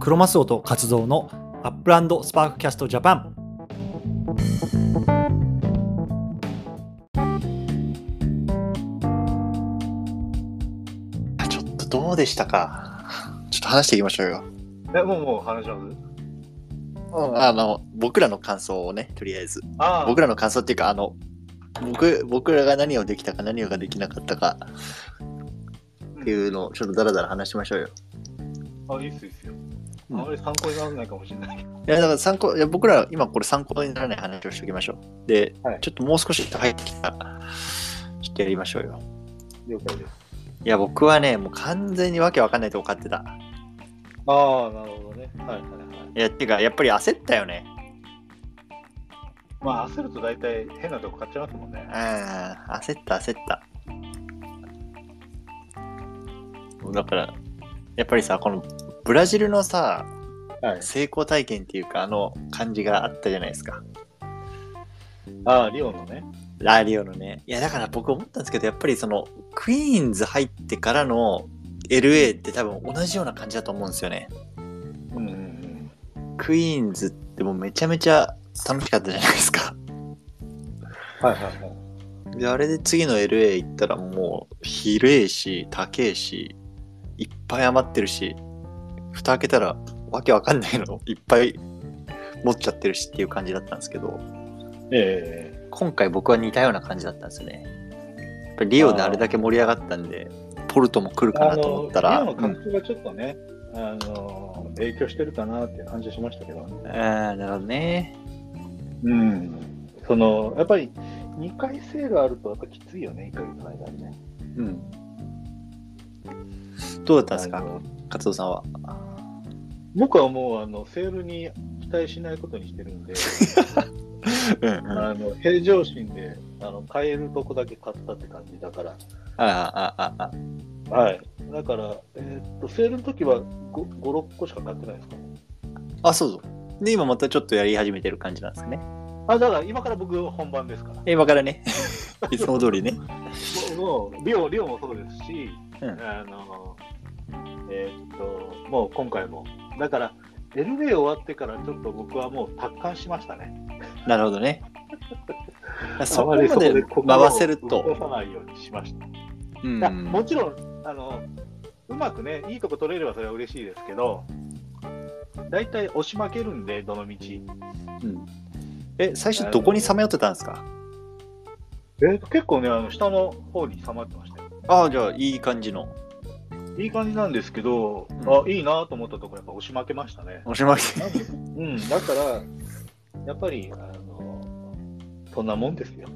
クロマスオと活動のアップランドスパークキャストジャパンちょっとどうでしたか？ちょっと話していきましょうよ。え、もうもう話します？あの、僕らの感想をね、とりあえず。あ僕らの感想っていうか、あの、僕僕らが何をできたか何をができなかったかっていうのをちょっとダラダラ話しましょうよ。あ、いいっすいいっすよ。あうんまり参考にならないかもしれない。いや、だから参考、いや僕ら今これ参考にならない話をしておきましょう。で、はいちょっともう少し入ってきたら、ちょっとやりましょうよ。了解です。いや、僕はね、もう完全にわけわかんないとこ買ってた。ああ、なるほどね。はいはいはい。いや、っていうか、やっぱり焦ったよね。まあ、焦ると大体変なとこ買っちゃいますもんねうん、。焦った、焦った。だから、やっぱりさ、このブラジルのさ、はい。成功体験っていうか、あの感じがあったじゃないですか。ああ、リオのね。ラリオのね。いや、だから僕思ったんですけど、やっぱりその、クイーンズ入ってからの LA って多分同じような感じだと思うんですよね。うん。クイーンズってもうめちゃめちゃ楽しかったじゃないですか。はいはいはい。で、あれで次の LA 行ったらもう、広えし、高えし、いっぱい余ってるし、蓋開けたらわけわかんないのいっぱい持っちゃってるしっていう感じだったんですけど、え今回僕は似たような感じだったんですよね。やっぱりリオであれだけ盛り上がったんで、ポルトも来るえかなと思ったら、リオうんの環境がちょっとね、あの、影響してるかなって感じしましたけどね。あーなるほどね。うん。その、やっぱり2回セールあるとやっぱきついよね、1ヶ月の間にね。うん。どうだったんですか？勝藤さんは？僕はもうあのセールに期待しないことにしてるんで、うんうん。ああの平常心であの買えるとこだけ買ったって感じだから、あ、ああ、あはい、だから、えーっとセールの時は 5, 5、6個しか買ってないですかね。あ、そうそう。で、今またちょっとやり始めてる感じなんですかね。あだから今から僕本番ですから。今からね、いつも通りね。もうもうリオリオもそうですし、うんあのえーっともう今回も。だから、LA 終わってからちょっと僕はもう達観しましたね。なるほどね。そこまで回せる動と。かさないようにしました。うんいやもちろんあの、うまくね、いいとこ取れればそれは嬉しいですけど、大体押し負けるんで、どの道。うんえ、最初どこにさまよってたんですか？えーと結構ね、あの下の方に収まってましたよ。ああ、じゃあいい感じの。いい感じなんですけど、うんあいいなと思ったところ、やっぱ押し負けましたね。おしまいで。なんでうん、だから、やっぱり、あのそんなもんですよ。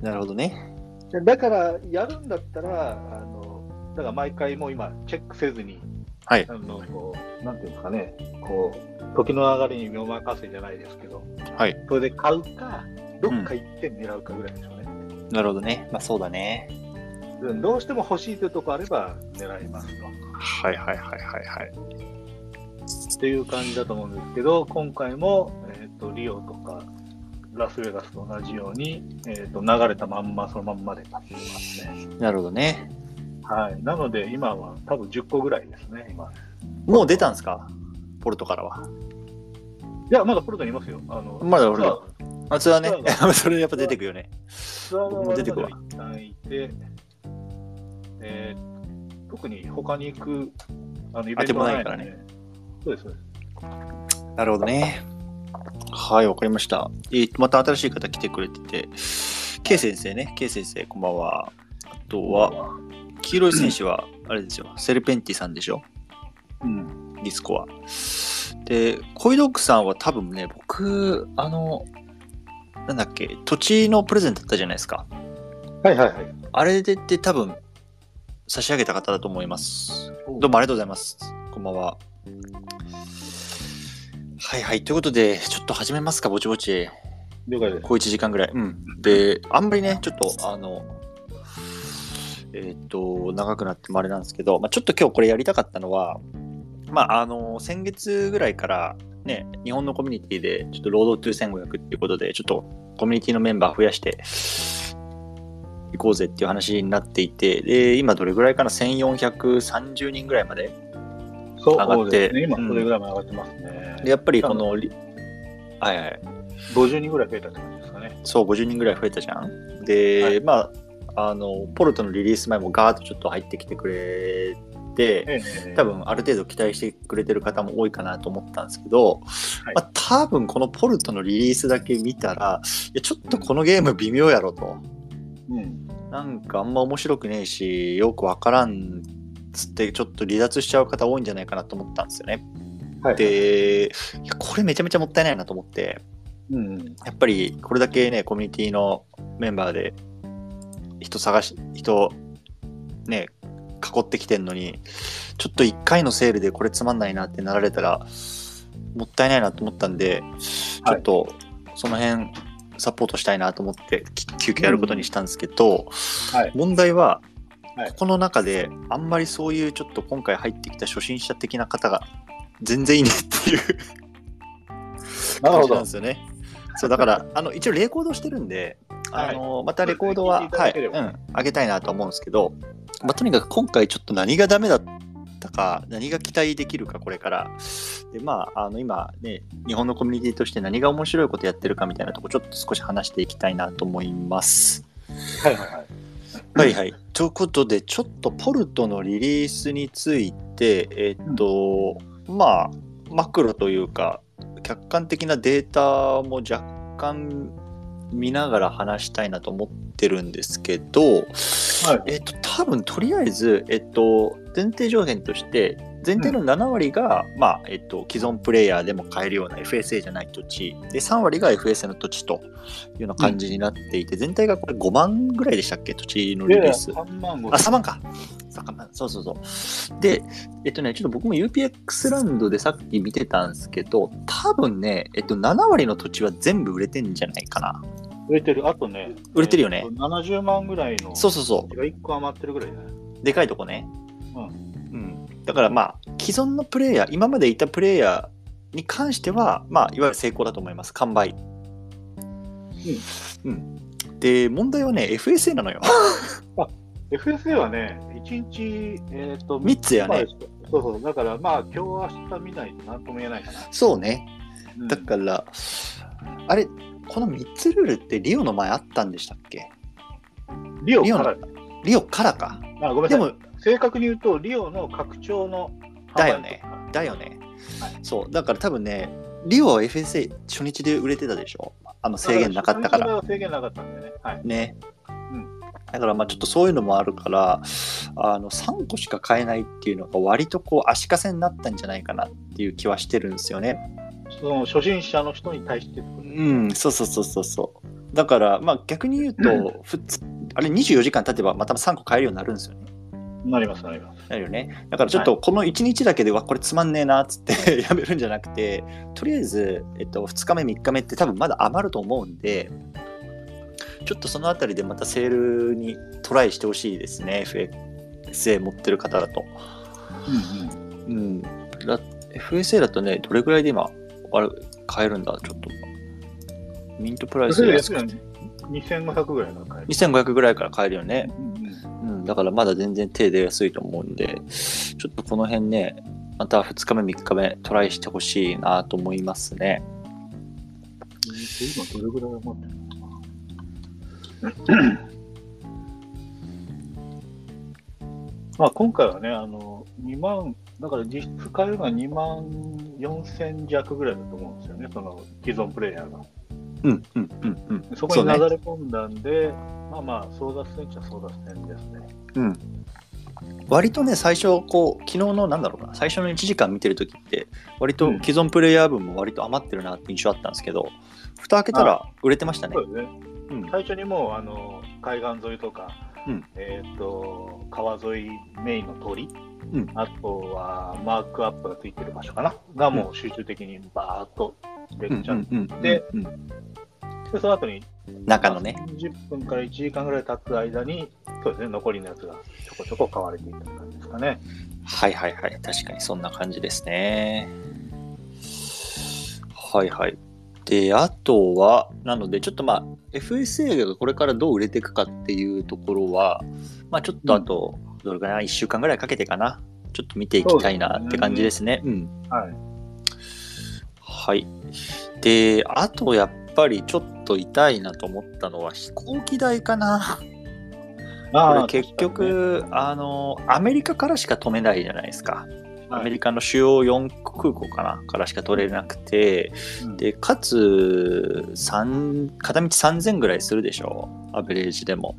なるほどね。でだから、やるんだったら、あのだから毎回もう今、チェックせずに、はい。あのこうなんていうんですかね、こう時の流れに身を任せじゃないですけど、はい。それで買うか、どっか行って狙うかぐらいでしょうね。なるほどね。まあそうだね。うんどうしても欲しいというとこあれば狙いますと。はいはいはいはいはい。っていう感じだと思うんですけど、今回も、えー、とリオとかラスベガスと同じように、えー、と流れたまんまそのまんまで買ってますね。なるほどね。はい、なので今は多分10個ぐらいですね、今。もう出たんですか？ポルトからは。いや、まだプロトにいますよ。あのまだ俺あ、ツアーね。それやっぱ出てくよね。ツアーが僕も出てくわ一旦いて、えー特に他に行くあのイベントがないからそうです、そうです。なるほどね。はい、わかりました。えーまた新しい方来てくれてて、K 先生ね、K 先生、こんばんは。あとは、黄色い選手は、あれですよ、セルペンティさんでしょ？うん、ディスコは。で、コイドッグさんは多分ね、僕、あの、なんだっけ、土地のプレゼントだったじゃないですか。はいはいはい。あれでって多分、差し上げた方だと思います。どうもありがとうございます。こんばんは。はいはい。ということで、ちょっと始めますか、ぼちぼち。了解です。こう1時間ぐらい。うん。で、あんまりね、ちょっと、あの、えっ、と、長くなってもあれなんですけど、まあ、ちょっと今日これやりたかったのは、まあ、あの、先月ぐらいから、ね、日本のコミュニティで、ちょっとロードトゥ1500っていうことで、ちょっとコミュニティのメンバー増やして、行こうぜっていう話になっていて、で、今どれぐらいかな ?1430 人ぐらいまでそう上がってですね。今、うんそれぐらいまで上がってますね。でやっぱりこのリ、はいはい。50人ぐらい増えたって感じですかね。そう、50人ぐらい増えたじゃん？で、はいまあ、あの、ポルトのリリース前もガーッとちょっと入ってきてくれて、ええ多分ある程度期待してくれてる方も多いかなと思ったんですけど、はいまあ、多分このポルトのリリースだけ見たら、いやちょっとこのゲーム微妙やろと。うん。なんかあんま面白くねえし、よくわからんつってちょっと離脱しちゃう方多いんじゃないかなと思ったんですよね。はい。で、いやこれめちゃめちゃもったいないなと思って、うん。やっぱりこれだけね、コミュニティのメンバーで人探し、人ね、囲ってきてんのに、ちょっと1回のセールでこれつまんないなってなられたら、もったいないなと思ったんで、ちょっとその辺サポートしたいなと思ってき急遽やることにしたんですけど、はい。問題は、はいここの中であんまりそういうちょっと今回入ってきた初心者的な方が全然いないっていう 感じなんで。すよね。そうだから あの一応レコードしてるんで、あのまたレコードは、はいうん、上げたいなと思うんですけど、まあ、とにかく今回ちょっと何がダメだったか何が期待できるかこれからでまああの今ね日本のコミュニティとして何が面白いことやってるかみたいなとこちょっと少し話していきたいなと思います。はいはいはい。はいはい。ということで、ちょっとポルトのリリースについて、えっと、まあ、マクロというか、客観的なデータも若干見ながら話したいなと思ってるんですけど、はい。えっと、多分とりあえず、えっと、前提条件として、前提の7割が、まあ、えっと、既存プレイヤーでも買えるような FSA じゃない土地、で、3割が FSA の土地というような感じになっていて、全体がこれ5万ぐらいでしたっけ？土地のリリース。3万5あ、3万か。3万そうそうそう。で、えっとね、ちょっと僕も UPX ランドでさっき見てたんですけど、多分ね、えっと、7割の土地は全部売れてんじゃないかな。売れてる。あとね。売れてるよねえっと70万ぐらいの。そうそうそが1個余ってるぐらいだね。う。でかいとこね。うんうん。だからまあ、既存のプレイヤー、今までいたプレイヤーに関しては、まあ、いわゆる成功だと思います。完売。うん。で、問題はね、FSA なのよ。FSA はね、1日、えっ、と、三つやねまあそうそう。だからまあ、今日明日見ないと何とも言えないかな。そうね。うんだから、あれ、この3つルールってリオの前あったんでしたっけ？リオから、リオからか。あごめんなさい。でも、正確に言うと、リオの拡張のだよね。だよね。はいそう。だから多分ね、リオは FSA 初日で売れてたでしょ。あの制限なかったから。制限なかったんでね。はい。ね。うんだからまあちょっとそういうのもあるから、あの3個しか買えないっていうのが割とこう足かせになったんじゃないかなっていう気はしてるんですよね。その初心者の人に対してうん、そうそうそうそうそう。だからまあ逆に言うと、あれ24時間経てばまた3個買えるようになるんですよね。なります、なります。なるよね。だからちょっとこの1日だけではこれつまんねえなっつって やめるんじゃなくて、とりあえず、えっと、2日目、3日目って多分まだ余ると思うんで、ちょっとそのあたりでまたセールにトライしてほしいですね、FSA 持ってる方だと。うんうん。うん。だ FSA だとね、どれぐらいで今、あれ、買えるんだ、ちょっと。ミントプライス安くて。2500ぐらいの買える。2500ぐらいから買えるよね。うんうんうん、だからまだ全然手出やすいと思うんで、ちょっとこの辺ね、また2日目、3日目トライしてほしいなと思いますね。今どれぐらい余ってるのかなまあ今回はね、あの、2万、だから実質買えるのは2万4000弱ぐらいだと思うんですよね、その既存プレイヤーが。うん、うん、うん、うん。そこにそうね流れ込んだんで、まあまあ、争奪戦っちゃ争奪戦ですね。うん。割とね、最初、こう、昨日のなんだろうな、最初の1時間見てるときって、割と既存プレイヤー分も割と余ってるなって印象あったんですけど、蓋開けたら売れてましたねね。うん、最初にもう、あの、海岸沿いとか、うんえっ、と、川沿いメインの通り、うんあとはマークアップがついてる場所かな、がもう集中的にバーッと出うん、ちゃって、でその後に中のね。10分から1時間ぐらい経つ間に、そうですね、残りのやつがちょこちょこ買われていった感じですかね。はいはいはい。確かにそんな感じですね。はいはい。で、あとは、なので、ちょっとまあ、FSA がこれからどう売れていくかっていうところは、まあちょっとあと、どれかな、1週間ぐらいかけてかな。ちょっと見ていきたいなって感じですね。うん。はい。はい。で、あとやっぱりちょっと痛いなと思ったのは飛行機代かな。こあれ結局、あの、アメリカからしか止めないじゃないですか。アメリカ、カの主要4空港かなからしか取れなくて、うんで、かつ、三片道3000ぐらいするでしょ？アベレージでも。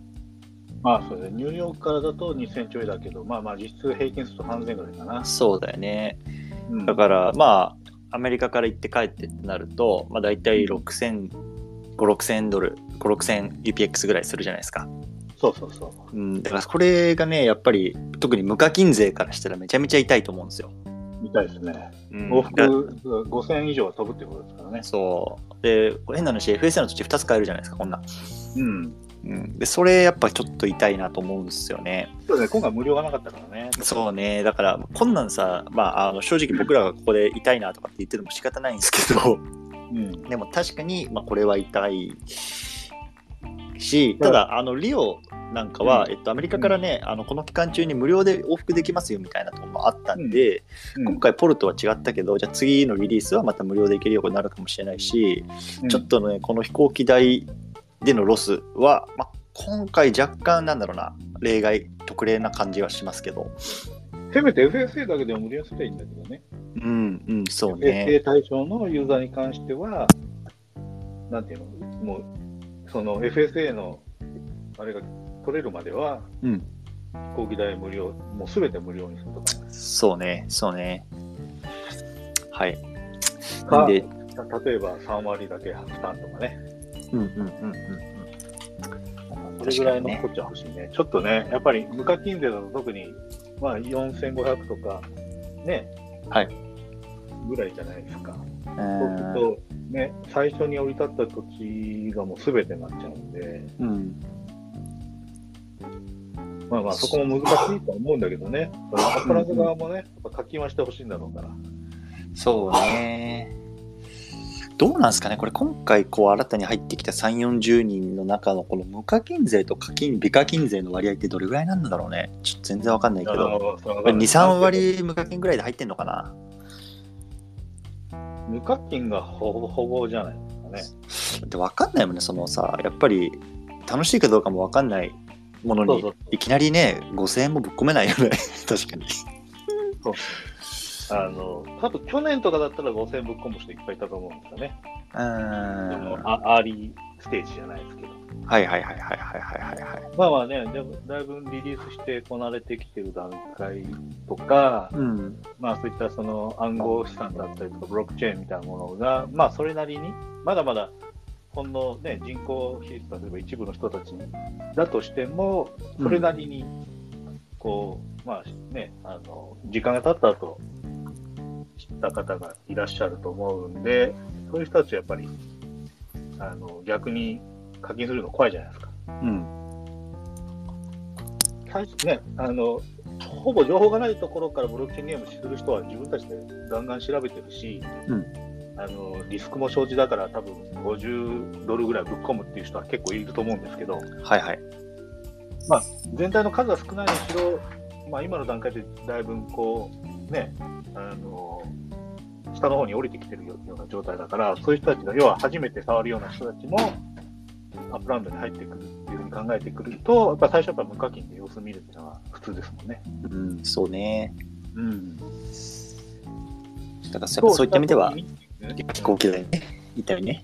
まあそうですね、ニューヨークからだと2000ちょいだけど、まあまあ実質平均すると3000ぐらいかな。そうだよね。うんだから、まあ、アメリカから行って帰ってってなると、まあ、大体6000、5、6000ドル、5、6000 UPX ぐらいするじゃないですか。そうそうそう。うん、だからこれがね、やっぱり、特に無課金税からしたらめちゃめちゃ痛いと思うんですよ。みたいですね。うん往復5000以上は飛ぶってことですからね。そう。で、変な話、FSA の土地2つ買えるじゃないですか、こんなん。うん。うん、で、それやっぱちょっと痛いなと思うんですよね。そうね、今回無料がなかったからね。そうね。だから、こんなんさ、まあ、あの正直僕らがここで痛いなとかって言ってても仕方ないんですけど、うん。でも確かに、まあ、これは痛いし、ただ、あの、リオなんかは、うんえっと、アメリカからね、あの、この期間中に無料で往復できますよみたいなところもあったんで、今回ポルトは違ったけど、じゃあ次のリリースはまた無料で行けるようになるかもしれないし、うんちょっとね、この飛行機代でのロスは、まあ、今回若干なんだろうな、例外、特例な感じはしますけど。せめて FSA だけでも無料にすればいいんだけどね。うん、うん、そうね。FSA 対象のユーザーに関しては、なんていうの、もう、その FSA のあれが取れるまでは、うん、飛行機代無料、もうすべて無料にするとそうね、そうね。はい。で、か例えば3割だけ負担とかね。うん、うん、うん、うん。それぐらいのこっちは欲しいね。ちょっとね、やっぱり無課金税だと特に、まあ4500とか、ね、はい。ぐらいじゃないですか。うんそうすると、ね、最初に降り立った土地がもう全てになっちゃうんで、うん、まあまあそこも難しいとは思うんだけどね、アップランド側もね、やっぱ課金はしてほしいんだろうから。そうね。どうなんですかね、これ、今回こう新たに入ってきた3、40人の中のこの無課金勢と課金、微課金勢の割合ってどれぐらいなんだろうね。ちょっと全然わかんないけど、2、3割無課金ぐらいで入ってんのかな。無課金がほぼほぼじゃないですかね。でわかんないもんね、そのさ、やっぱり楽しいかどうかもわかんないものにそうそういきなりね、5000円もぶっ込めないよね、確かに。あの、多分去年とかだったら5000ぶっ込む人いっぱいいたと思うんですよね。うん。あアーリーステージじゃないですけど。はいはいはいはいはいはいはい。まあまあね、でもだいぶリリースしてこなれてきてる段階とか、うん、まあそういったその暗号資産だったりとか、ブロックチェーンみたいなものが、まあそれなりに、まだまだほんの、ね、人口比率例えば一部の人たちだとしても、それなりに、こう、うん、まあね、あの、時間が経った後、知った方がいらっしゃると思うんで、そういう人たちはやっぱり、あの、逆に課金するの怖いじゃないですか。うん。最初ね、あの、ほぼ情報がないところからブロックチェーンゲームする人は自分たちでガンガン調べてるし、うんあのリスクも承知だから多分50ドルぐらいぶっ込むっていう人は結構いると思うんですけど、はいはい。全体の数は少ないにしろ、まあ、今の段階でだいぶこう、ね、あの下の方に降りてきてるような状態だから、そういう人たちが、要は初めて触るような人たちも、アップランドに入ってくるっていうふうに考えてくると、やっぱ最初は無課金で様子見るっていうのは普通ですもんね。うん、そうね。うん。だからそういった意味では、ね飛行機代ね。痛いね。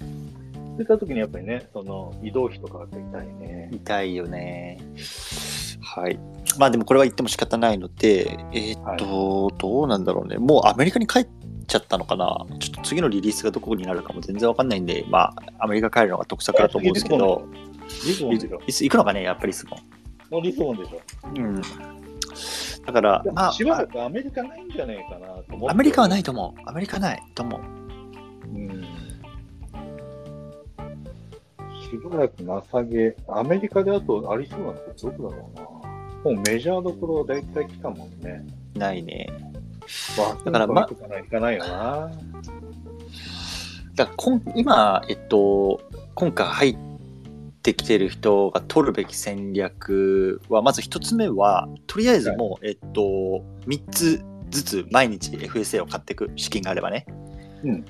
そういった時にやっぱりね、その移動費とかが痛いね。痛いよね。はい。まあでもこれは言っても仕方ないので、えーっと、どうなんだろうね。もうアメリカに帰っちゃったのかなちょっと次のリリースがどこになるかも全然わかんないんで、まあアメリカ帰るのが得策だと思うんですけど、リスボンでしょ。いつ行くのかね、やっぱりリスボン。もうリスボンでしょ。うん。だから、まあ、しばらくアメリカないんじゃないかなと思って。アメリカはないと思う。アメリカないと思う。うん。しばらくなさげ、アメリカであとありそうなのってどこだろうな。もうメジャーどころ大体来たもんね。ないね。だからまとかないかないよな。だから今、えっと、今回入っってきてる人が取るべき戦略は、まず一つ目は、とりあえずもう、えっと、3つずつ毎日 FSA を買っていく資金があればね。うん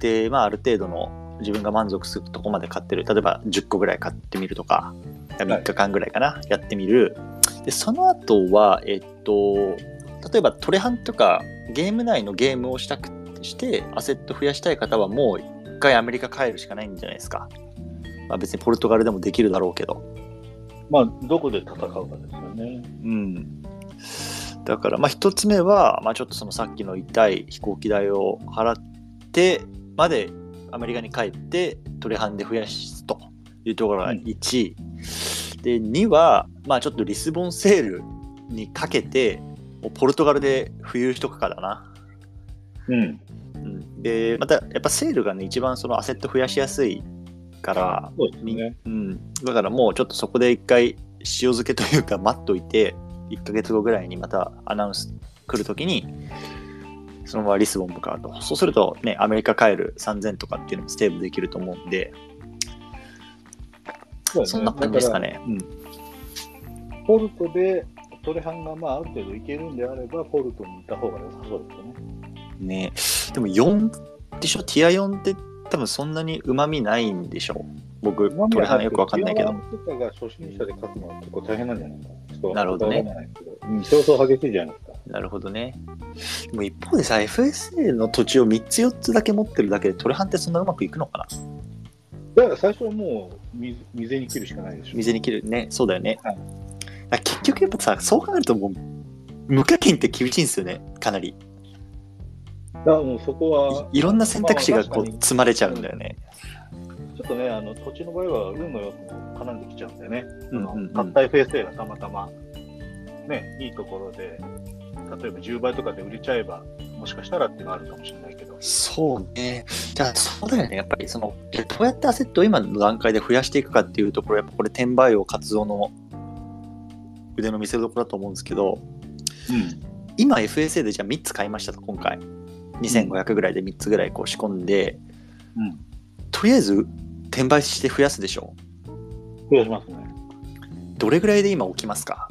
で、まあ、ある程度の自分が満足するとこまで買ってる。例えば10個ぐらい買ってみるとか、3日間ぐらいかな、やってみる。で、その後は、えっと、例えばトレハンとかゲーム内のゲームをしたくして、アセット増やしたい方はもう一回アメリカ帰るしかないんじゃないですか。まあ、別にポルトガルでもできるだろうけど。まあ、どこで戦うかですよね。うん。だから、まあ、一つ目は、まあ、ちょっとそのさっきの痛い飛行機代を払ってまでアメリカに帰ってトレハンで増やすというところが1、で2は、まあ、ちょっとリスボンセールにかけてもうポルトガルで浮遊しとくかだな。うん。うん、でまたやっぱセールがね一番そのアセット増やしやすいから、そうね。うん、だからもうちょっとそこで一回塩漬けというか待っといて1ヶ月後ぐらいにまたアナウンス来るときにそのままリスボン向かうとそうするとねアメリカ帰る3000とかっていうのもセーブできると思うんでそうそんな感じですかね、うん、ポルトでトレハンがまあある程度いけるんであれば、ポルトにいた方が良さそうですよね。ね。でも4でしょ？ティア4って多分そんなにうまみないんでしょ？僕トレハンよくわかんないけど。ティアワンとかが初心者で勝つのは結構大変なんじゃないか。な。なるほどね。競争激しいじゃないですか。なるほどね。でも一方でさ FSA の土地を3つ4つだけ持ってるだけでトレハンってそんなうまくいくのかな？だから最初はもう水水に切るしかないでしょ。水に切る。ねそうだよね、はい結局やっぱさそう考えるともう無課金って厳しいんですよねかなり。だからもうそこはいいろんな選択肢がこうまあ積まれちゃうんだよね、ちょっとね、あの土地の場合は運の要素も絡んできちゃうんでね、うんうんうん。あの買った FSA がたまたま、ね、いいところで、例えば10倍とかで売れちゃえば、もしかしたらっていうのはあるかもしれないけど、そうね。じゃあそうだよね。やっぱりそのえどうやってアセットを今の段階で増やしていくかっていうところやっぱこれ転売王活動の腕の見せ所だと思うんですけど今 FSA でじゃあ3つ買いましたと今回。2500ぐらいで3つぐらいこう仕込んで、うん。とりあえず転売して増やすでしょ増やしますね。どれぐらいで今起きますか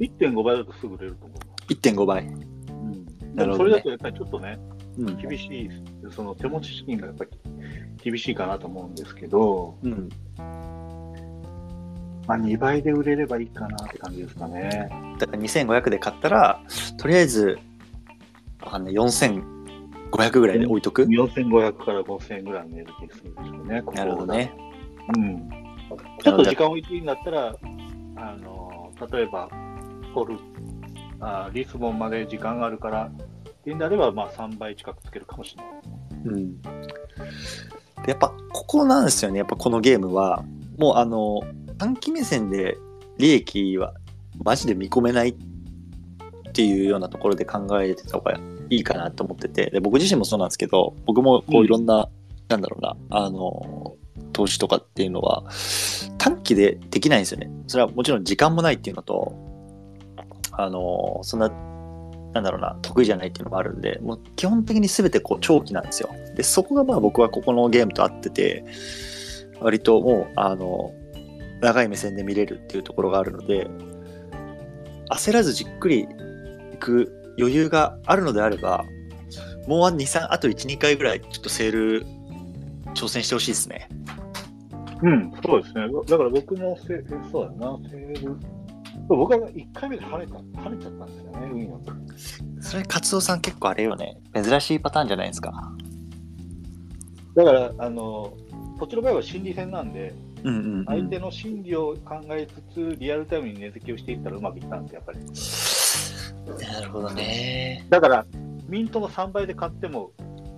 ？1.5倍だとすぐ売れると思1.5倍、う。うん、なるほどね。でもそれだとやっぱりちょっとね、うん。厳しい、その手持ち資金がやっぱり厳しいかなと思うんですけど、うん、まあ、2倍で売れればいいかなって感じですかね。だから2500で買ったらとりあえずわかんない4500ぐらいで置いとく、4500から5000円ぐらいの値付けするんですよね、ここなるほどね。うん。ちょっと時間置いていいんだったら、あの、例えば、ポル、あリスボンまで時間があるから、っていうんであれば、まあ3倍近くつけるかもしれない。うん、でやっぱここなんですよね。やっぱこのゲームは。もうあの短期目線で利益はマジで見込めないっていうようなところで考えてた方がいいかなと思ってて。で僕自身もそうなんですけど僕もこうんういろんな、なんだろうなあの投資とかっていうのは短期でできないんですよね。それはもちろん時間もないっていうのとあのそんななんだろうな得意じゃないっていうのもあるんでもう基本的に全てこう長期なんですよ。でそこがまあ僕はここのゲームと合ってて割ともうあの長い目線で見れるっていうところがあるので焦らずじっくりいく余裕があるのであればもう23あと12回ぐらいちょっとセール挑戦してほしいですねうん、そうですね。だから僕もせ、そうだな、セール。僕は1回目で跳ねた、跳ねちゃったんですよね、運よく。それカツオさん結構あれよね珍しいパターンじゃないですかだから、あの、こっちの場合は心理戦なんで、相手の心理を考えつつ、リアルタイムに値付けをしていったらうまくいったんですやっぱり。なるほどね。だから、ミントの3倍で買っても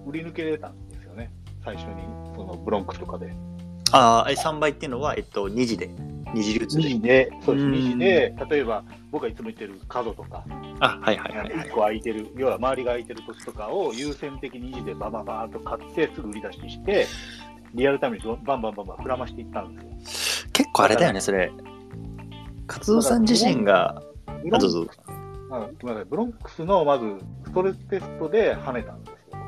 売り抜けれたんですよね、最初に、そのブロンクスとかで。ああ3倍っていうのはえっと2時で。二次流通2で時で、そうです、うん。2時で、例えば僕がいつも言ってる角とか、あはいはいはいはい。1個空いてる、要は周りが空いてる土地とかを優先的に2時でバババーンと買って、すぐ売り出しして、リアルタイムにどバンバンバンバン膨らましていったんですよ。結構あれだよねそれカツオさん自身があどうぞあごめんなさいブロンクスのまずストレステストで跳ねたんですよ。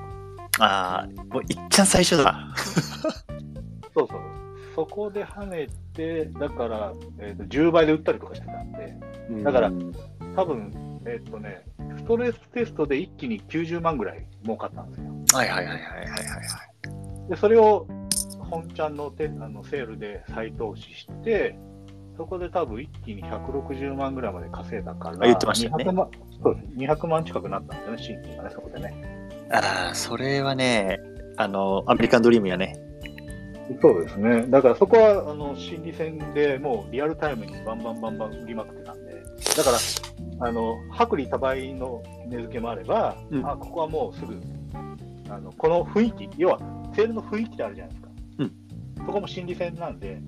ああもういっちゃん最初だ そうそう。そこで跳ねて、だから、えーと10倍で売ったりとかしてたんで、だからうん多分えっ、とね、ストレステストで一気に90万ぐらい儲かったんですよ。はいはいはいはいはいはい。で、それを本ちゃんのてあのセールで再投資して、そこで多分一気に160万ぐらいまで稼いだから、あ言ってましたよね200万そうです200万近くなったんですよね、新規がね、そこでね。ああ、それはね、あの、アメリカンドリームやね。そうですね。だからそこはあの心理戦でもうリアルタイムにバンバンバンバン売りまくってたんで、だから、あの薄利多売の値付けもあれば、うんあここはもうすぐあの、この雰囲気、要はセールの雰囲気ってあるじゃないですか。うんそこも心理戦なんで、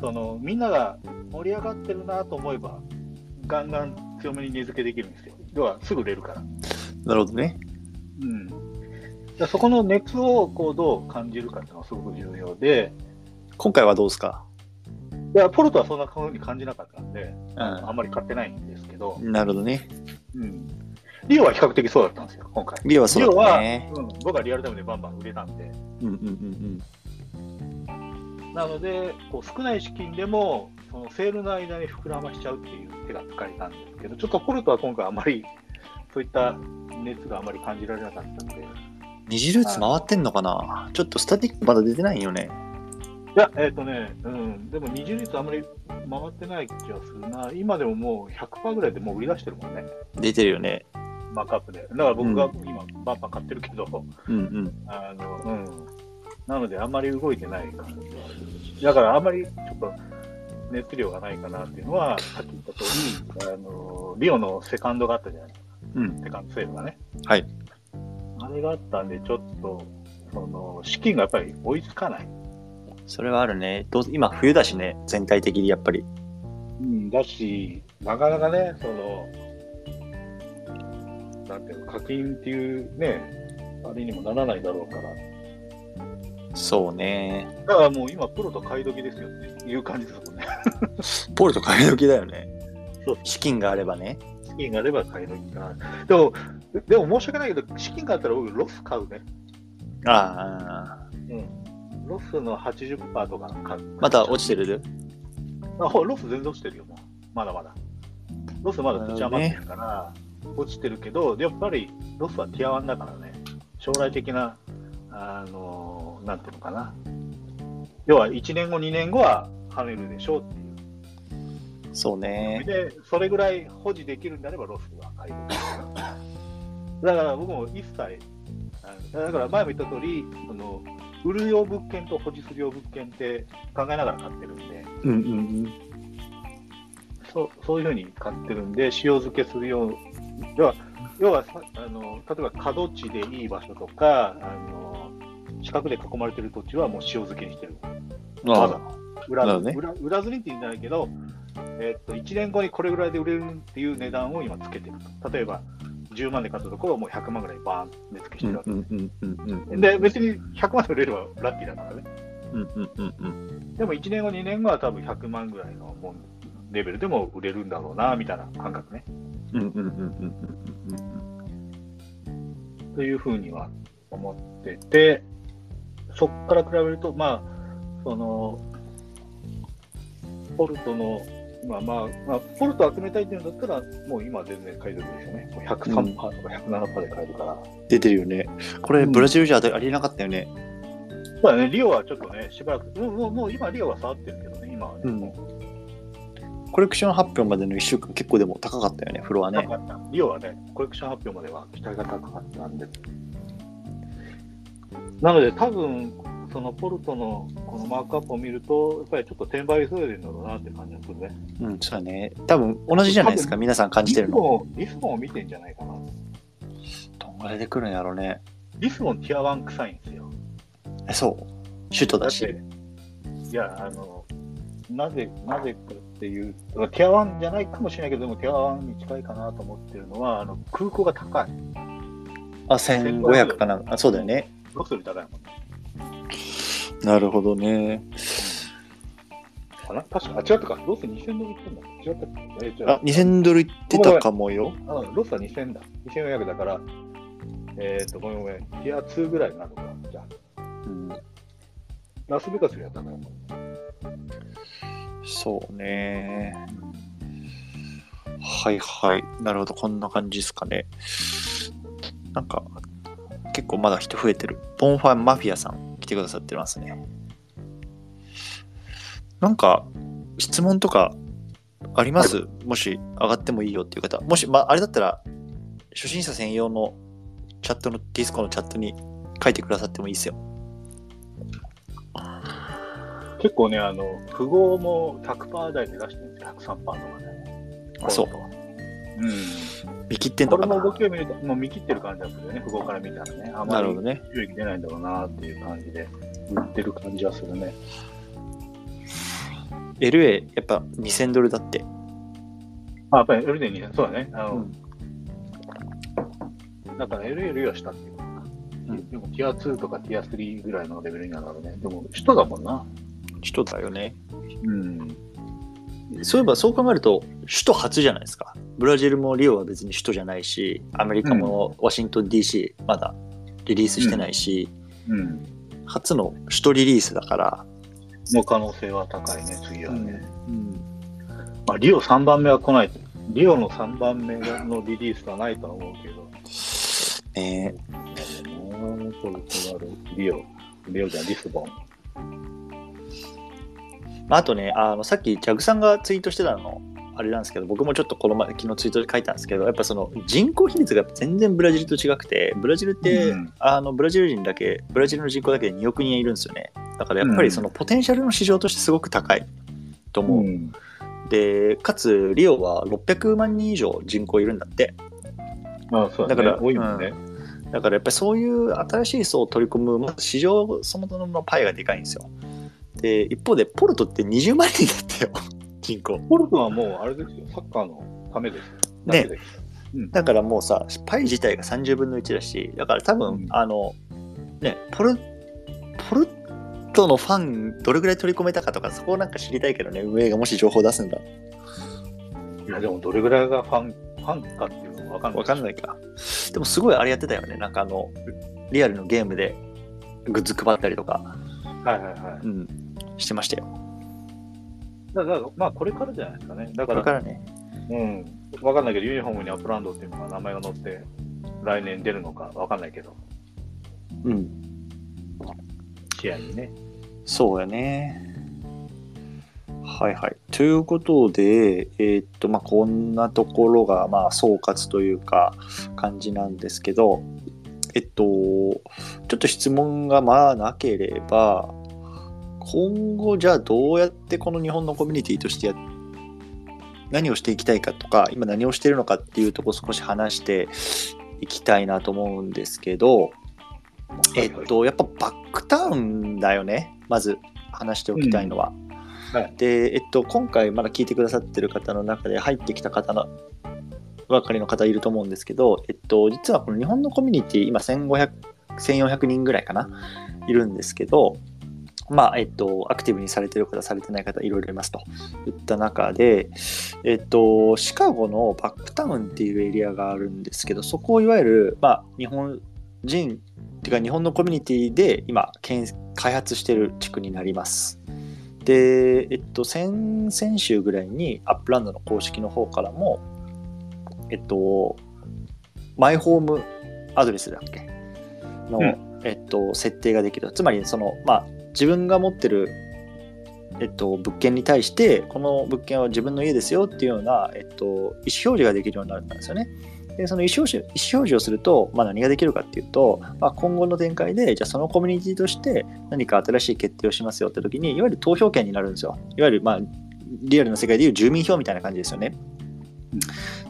そのみんなが盛り上がってるなと思えば、ガンガン強めに値付けできるんですよ。要はすぐ売れるから。なるほどね。うん、そこの熱をこうどう感じるかっていうのがすごく重要で、今回はどうですか？いや、ポルトはそんな風に感じなかったんで、うあんまり買ってないんですけど、ん。なるほどね。うん、リオは比較的そうだったんですよ、今回。リオはそうだったね。リオは、うん、僕はリアルタイムでバンバン売れたんで、うんうんうんなので、こう少ない資金でも、そのセールの間に膨らましちゃうっていう手が使えたんですけど、ちょっとポルトは今回あまり、そういった熱があまり感じられなかったので。二次ルーツ回ってんのかな？ちょっとスタティックまだ出てないよね。や、えっ、とね、うん、でも二重率あまり回ってない気がするな、今でももう100%ぐらいでもう売り出してるもんね。出てるよね。マークアップで。だから僕がう今、バンバン買ってるけど、うんうん。あの、うん。なので、あんまり動いてない感じはあるだから、あんまりちょっと熱量がないかなっていうのは、さっき言った通り、あの、リオのセカンドがあったじゃないですか。うん。セカンドセールがね。はい。あれがあったんで、ちょっと、その、資金がやっぱり追いつかない。それはあるね。どう今冬だしね、全体的にやっぱり。うん、だし、なかなかね、その、なんていうの、課金っていうね、あれにもならないだろうから。そうね。だからもう今、プロと買い時ですよっていう感じですもんね。ポルト買い時だよねそう。資金があればね。資金があれば買い時かな。でも、でも申し訳ないけど、資金があったら僕、ロス買うね。ああ。うん。ロスの80%とか買う。また落ちてる？あほらロス全然落ちてるよ、もう。まだまだ。ロスまだぶち余ってるから、落ちてるけど、やっぱりロスはティア1だからね。将来的な、あのなんていうのかな。要は1年後、2年後は跳ねるでしょうっていう。そうね。で、それぐらい保持できるんであればロスは買い時だから僕も一切、だから前も言った通り、その売る用物件と保持する用物件って考えながら買ってるんで、うんうんうん。そうそういうふうに買ってるんで、塩漬けするよう、要は、要はさあの例えば角地でいい場所とか、あの四角で囲まれてる土地はもう塩漬けにしてる。あまだ裏なるほどね裏裏ずりって言うんじゃないけど、えっと1年後にこれぐらいで売れるっていう値段を今つけてると。例えば、10万で買ったところをもう100万ぐらいバーンと値付けしてるわけ。うんうんうんうんうん。で、別に100万で売れればラッキーだからね。うんうんうんうん。でも1年後、2年後は多分100万ぐらいのもんレベルでも売れるんだろうな、みたいな感覚ね。うんうんうんうんうんというふうには思ってて、そこから比べると、まあ、その、ポルトの、まあまあ、まあ、ポルトを集めたいっていうんだったら、もう今は全然買い時ですよね。もう103%とか107%で買えるから。出てるよね。これ、ブラジルじゃありえなかったよね。そうだね、リオはちょっとね、しばらく、もうもうもう今、リオは触ってるけどね、今はね。うんコレクション発表までの1週間結構でも高かったよね、フロアね高。かった。リオはね、コレクション発表までは期待が高かったんで。なので、多分そのポルトのこのマークアップを見ると、やっぱりちょっと転売急いでるんだろうなって感じがするね。うん、そうだね。多分同じじゃないですか、皆さん感じてるの。リスボンリスボンを見てんじゃないかな。どんぐらいで来るんやろうね。リスボンティアワン臭いんですよ。え、そう。首都だし。って、いや、あの、なぜ、なぜかっていう、ティアワンじゃないかもしれないけど、でもティアワンに近いかなと思ってるのは、あの空港が高い。あ、1500かな。あ、そうだよね。ロスより高いもんね。なるほどね。かな確か、あ、違ったか。ロス2000ドル言ってんだ。違ったっけ？え、違うあ、2000ドル言ってたかもよ。あロスは2000だ。2400だから、えっ、と、ごめんごめん。ティア2ぐらいになるのか。じゃあ、うん、ラスベガスよりは高いもん。そうね。はいはい。なるほど。こんな感じですかね。なんか、結構まだ人増えてる。ボンファンマフィアさん来てくださってますね。なんか、質問とかあります？もし上がってもいいよっていう方。もし、まあ、あれだったら、初心者専用のチャットの、ディスコのチャットに書いてくださってもいいですよ。結構ね、あの、符号も100%台で出してるんですよ、103%とかね。あそううん。見切ってんのかなの動きを見ると、もう見切ってる感じだったよね、符号から見たらね。あまり。収益出ないんだろうなっていう感じで、売ってる感じはするね。LA やっぱ2000ドルだって。あ、やっぱり LA に、そうだね。あの、うんだから LA よりは下っていうか。うんでも、ティア2とかティア3ぐらいのレベルになるね。でも、首都だもんな。人だよね。うん。そういえばそう考えると首都初じゃないですか。ブラジルもリオは別に首都じゃないし、アメリカもワシントン DC まだリリースしてないし、うん。初の首都リリースだから、の可能性は高いね、次はね。うんまあ、リオ3番目は来ない。リオの3番目のリリースはないとは思うけど。ねポルトガル、リオ、リオじゃんリスボン。まあ、あとねあのさっきジャグさんがツイートしてたのあれなんですけど僕もちょっとこの前昨日ツイートで書いたんですけどやっぱその人口比率が全然ブラジルと違くてブラジルって、うんあのブラジル人だけブラジルの人口だけで2億人いるんですよね。だからやっぱりそのポテンシャルの市場としてすごく高いと思う、ん。でかつリオは600万人以上人口いるんだって。まあ、そうだ,、ね、だから多いもんね。だからやっぱりそういう新しい層を取り込む、まず市場そのもののパイがでかいんですよで一方でポルトって20万人だったよ。人口。ポルトはもう、あれですよ、サッカーのためですよ。ね。だけですよ。だからもうさパイ自体が30分の1だしだから多分、うん。あのねポルポルトのファンどれぐらい取り込めたかとかそこをなんか知りたいけどね。運営がもし情報出すんだ。いや、でも、どれぐらいがファン、ファンかっていうのは分かんない。わかんないか。でもすごいあれやってたよね。なんかあのリアルのゲームでグッズ配ったりとか、はいはいはい。うん、してましたよだから、まあ、これからじゃないですかね。だこから、れからねうん。分かんないけど、ユニフォームにアップランドっていうのが名前が載って、来年出るのか分かんないけど、うん試合にね。そうやね。はいはい。ということで、えーっと、まあ、こんなところが、まあ、総括というか、感じなんですけど、えっと、ちょっと質問がまあなければ、今後、じゃあどうやってこの日本のコミュニティとしてや何をしていきたいかとか、今何をしているのかっていうとこ少し話していきたいなと思うんですけど、えっと、やっぱバックタウンだよね、まず話しておきたいのは。はい。で、えっと、今回まだ聞いてくださってる方の中で入ってきた方のばかりの方いると思うんですけど、えっと、実はこの日本のコミュニティ、今1500、1400人ぐらいかな、いるんですけど、まあ、えっと、アクティブにされてる方、されてない方、いろいろいますといった中で、えっと、シカゴのバックタウンっていうエリアがあるんですけど、そこをいわゆる、まあ、日本人っていうか日本のコミュニティで今建開発してる地区になります。で、えっと、先々週ぐらいにアップランドの公式の方からも、えっと、マイホームアドレスだっけ？の、うんえっと、設定ができる。つまり、その、まあ、自分が持ってる、えっと、物件に対して、この物件は自分の家ですよっていうような、えっと、意思表示ができるようになるんですよね。でその意思表示意思表示をすると、まあ、何ができるかっていうと、まあ、今後の展開でじゃあそのコミュニティとして何か新しい決定をしますよって時にいわゆる投票権になるんですよいわゆる、まあ、リアルな世界でいう住民票みたいな感じですよね。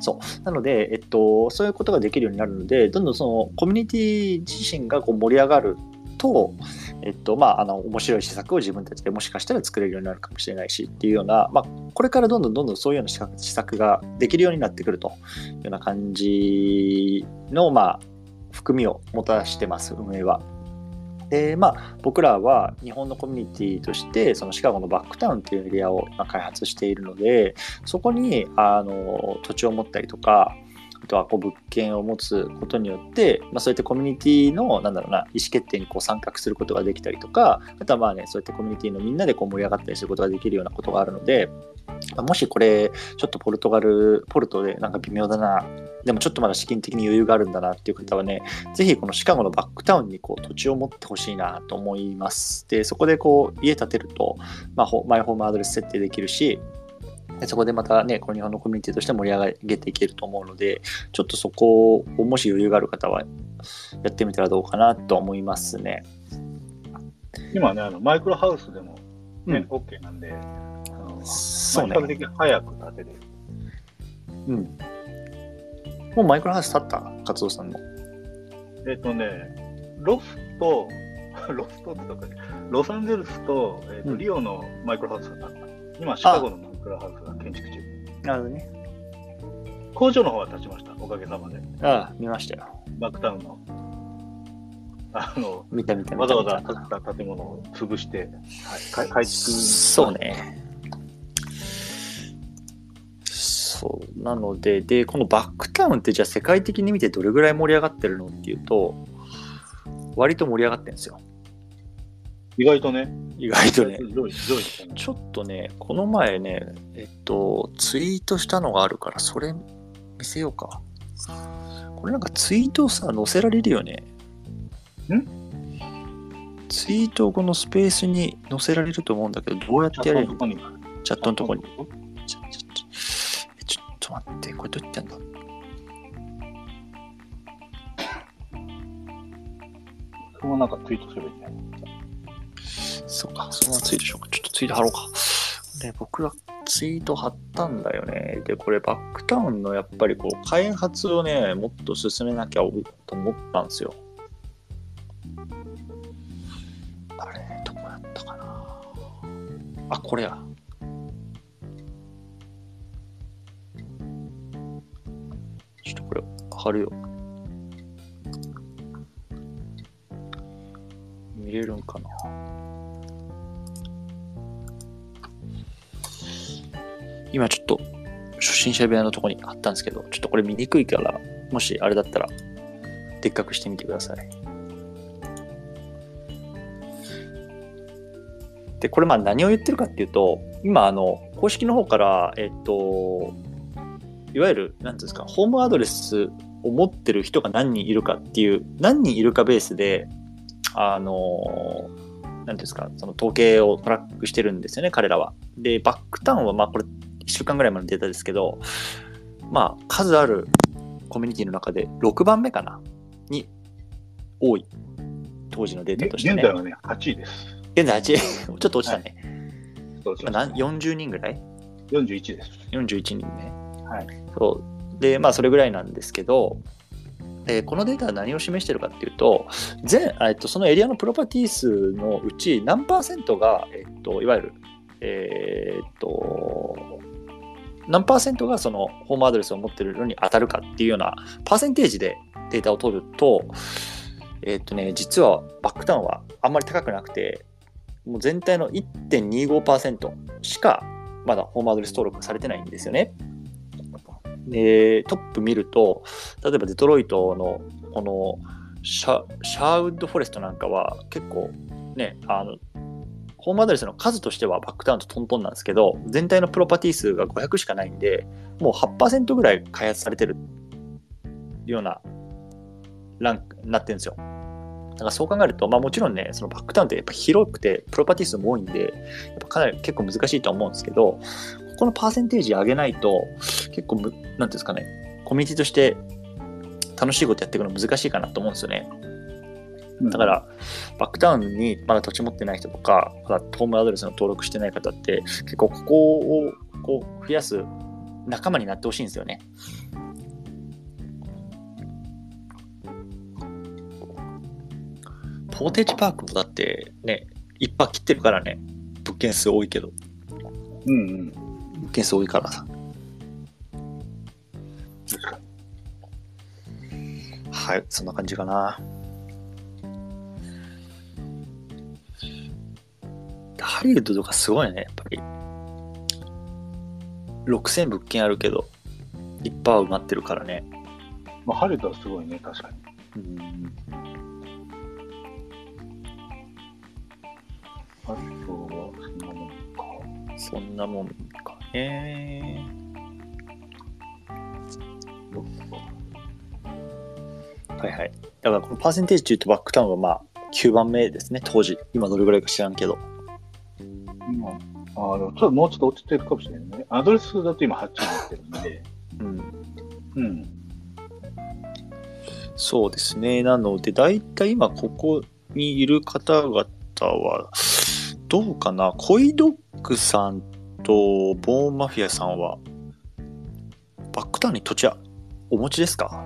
そうなので、えっと、そういうことができるようになるのでどんどんそのコミュニティ自身がこう盛り上がると、えっとまあ、あの面白い施策を自分たちでもしかしたら作れるようになるかもしれないしっていうような、まあ、これからどんどんどんどんそういうような施策ができるようになってくるというような感じの、まあ、含みをもたらしてます運営は。でまあ、僕らは日本のコミュニティとしてそのシカゴのバックタウンっていうエリアを今開発しているのでそこにあの土地を持ったりとかあとはこう物件を持つことによって、まあ、そうやってコミュニティのなんだろうな意思決定にこう参画することができたりとかあとはまあねそうやってコミュニティのみんなでこう盛り上がったりすることができるようなことがあるので、もしこれちょっとポルトガルポルトでなんか微妙だなでもちょっとまだ資金的に余裕があるんだなっていう方はねぜひこのシカゴのバックタウンにこう土地を持ってほしいなと思います。でそこでこう家建てると、まあ、マイホームアドレス設定できるしでそこでまたね、この日本のコミュニティとして盛り上げていけると思うので、ちょっとそこを、もし余裕がある方は、やってみたらどうかなと思いますね。今ね、あのマイクロハウスでも、ねうん OK なんで、あのそうねまあ比較的早く建てれる。うん。もうマイクロハウス建った？活動さんの。えっ、とね、ロスと、ロスとってとかね、ロサンゼルスと,、えーとうんリオのマイクロハウスが建った。今、シカゴのクロハウスが建築中。なるほどね。工場の方は建ちました、おかげさまで。ああ、見ましたよ。バックタウンの。あの、見た見た見た。わざわざ建てた建物を潰して、はい、か改築そうね。そう。なので、で、このバックタウンってじゃあ世界的に見てどれぐらい盛り上がってるのっていうと、割と盛り上がってるんですよ。意外とね、意外とね。ちょっとね、この前ね、えっと、ツイートしたのがあるから、それ見せようか。これなんかツイートをさ、載せられるよね。ツイートをこのスペースに載せられると思うんだけど、どうやってやれる？チャットのとこに。ちょちょっと待って、これどうやってやんだ？そのなんかツイートすればいいんじゃない？そうか、そのままツイートしようか。ちょっとツイート貼ろうか。で、僕がツイート貼ったんだよね。で、これバックタウンのやっぱりこう、開発をね、もっと進めなきゃと思ったんですよ。あれ、どこやったかな。あ、これや。ちょっとこれ、貼るよ。見れるんかな。今ちょっと初心者部屋のとこにあったんですけど、ちょっとこれ見にくいから、もしあれだったら、でっかくしてみてください。で、これまあ何を言ってるかっていうと、今あの、公式の方から、えっと、いわゆる、なんですか、ホームアドレスを持ってる人が何人いるかっていう、何人いるかベースで、あの、なんていうんですか、その統計をトラックしてるんですよね、彼らは。で、バックタウンは、まあこれ、1週間ぐらい前のデータですけど、まあ、数あるコミュニティの中で6番目かな？に多い。当時のデータとしてね。現在はね、8位です。現在8 ちょっと落ちたね。そうそうまあなん40人ぐらい？41です。41人ね。はい。そう。で、まあ、それぐらいなんですけど、えーこのデータは何を示しているかっていうと、全、えっと、そのエリアのプロパティ数のうち何パーセントが、えっと、いわゆる、えーっと、何パーセントがそのホームアドレスを持ってるのに当たるかっていうようなパーセンテージでデータを取ると、えーとね、実はバックタウンはあんまり高くなくて、もう全体の1.25%しかまだホームアドレス登録されてないんですよね。で、トップ見ると、例えばデトロイトのこのシャシャーウッドフォレストなんかは結構ね、あの、ホームアドレスの数としてはバックタウンとトントンなんですけど、全体のプロパティ数が500しかないんで、もう8%ぐらい開発されてるようなランクになってるんですよ。だからそう考えると、まあもちろんね、そのバックタウンってやっぱ広くて、プロパティ数も多いんで、やっぱかなり結構難しいと思うんですけど、ここのパーセンテージ上げないと、結構む、なんていうんですかね、コミュニティとして楽しいことやっていくの難しいかなと思うんですよね。だから、バックタウンにまだ土地持ってない人とか、まだホームアドレスの登録してない方って、結構ここをこう増やす仲間になってほしいんですよね。ポーテージパークもだってね、いっぱい切ってるからね、物件数多いけど、うんうん。物件数多いからさ。はい、そんな感じかな。ハリウッドとかすごいね、やっぱり。6000物件あるけど、いっぱい埋まってるからね。まあ、ハリウッドはすごいね、確かに。うんあとは、そんなもんか。そんなもんかね。はいはい。だからこのパーセンテージで言うとバックタウンはまあ9番目ですね、当時。今どれぐらいか知らんけど。今、あでもちょっともうちょっと落ちてるかもしれないね。アドレスだと今8になってるんで。うん。うん。そうですね。なので、だいたい今ここにいる方々は、どうかな？コイドッグさんとボーンマフィアさんは、バックタウンに土地はお持ちですか？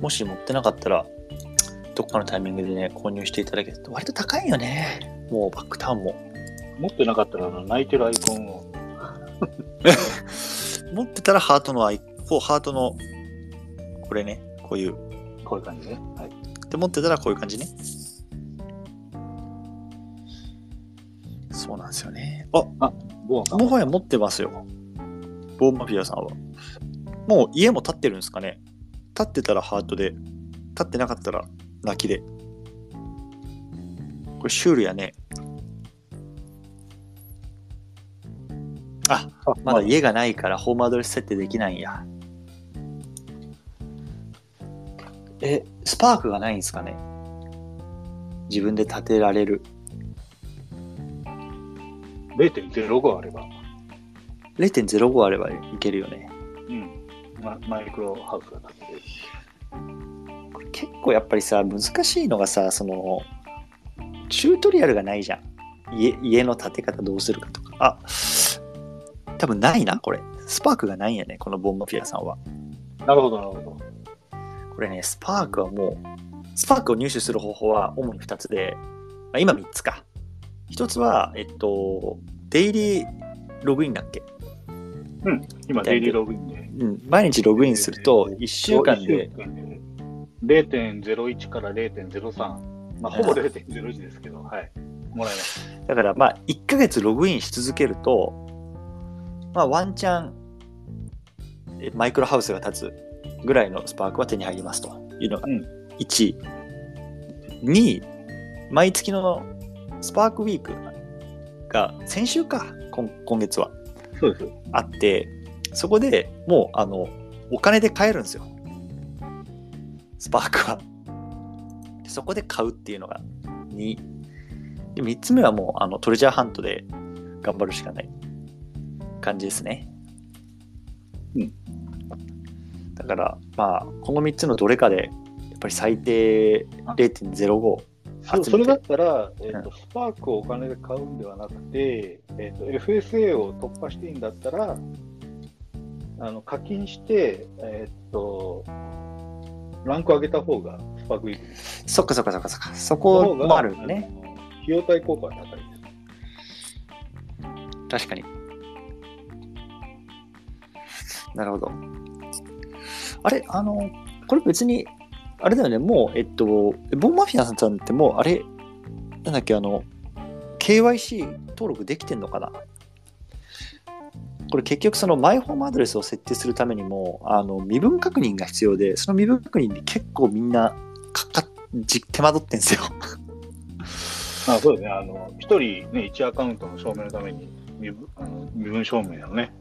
もし持ってなかったら、どっかのタイミングでね、購入していただけると、割と高いよね。もうバックタウンも。持ってなかったら、あの泣いてるアイコンを。持ってたらハートのアイコン、ハートの、これね、こういう。こういう感じね。はい。で、持ってたらこういう感じね。そうなんですよね。あ、ボーもはや持ってますよ。ボーンマフィアさんは。もう家も建ってるんですかね。建ってたらハートで、建ってなかったら泣きで。これシュールやね。あ、あまだ家がないからホームアドレス設定できないんや。え、スパークがないんですかね？自分で建てられる。0.05あれば、0.05あればいけるよね。うん。ま、マイクロハウスが建てれる。構やっぱりさ、難しいのがさ、その、チュートリアルがないじゃん。家家の建て方どうするかとか。あ、多分ないな、これ。スパークがないんやね、このボンマフィアさんは。なるほど、なるほど。これね、スパークはもう、スパークを入手する方法は主に2つで、まあ、今3つか。1つは、えっと、デイリーログインだっけ？今、デイリーログインで。うん、毎日ログインすると、1週間で、1週間で0.01から0.03。まあ、ほぼ0.01ですけど、はい。もらえます。だからまあ、1ヶ月ログインし続けると、まあ、ワンチャン、えマイクロハウスが立つぐらいのスパークは手に入りますというのがうん1。2、毎月のスパークウィークが先週か、今今月はそうです。あって、そこでもう、あの、お金で買えるんですよ。スパークは。でそこで買うっていうのが2。で、3つ目はもう、あの、トレジャーハントで頑張るしかない感じですね。うん。だから、まあ、この3つのどれかで、やっぱり最低0.05。そそれだったら、えーうと、スパークをお金で買うんではなくて、えーと、FSA を突破していいんだったら、あの課金して、えーと、ランク上げた方がスパークウィークです。そっかそっかそっかそっか。そのこもあるね。あの費用対効果が高いです。確かに。なるほど。あれ、あの、これ別に、あれだよね、もう、えっと、ボンマフィアさんってもう、あれ、なんだっけ、あの、KYC 登録できてんのかな？これ結局そのマイホームアドレスを設定するためにもあの身分確認が必要でその身分確認に結構みんなかかじ手間取ってんすよ あそうですね、あの一人、ね、1アカウントの証明のために身分あの身分証明をね、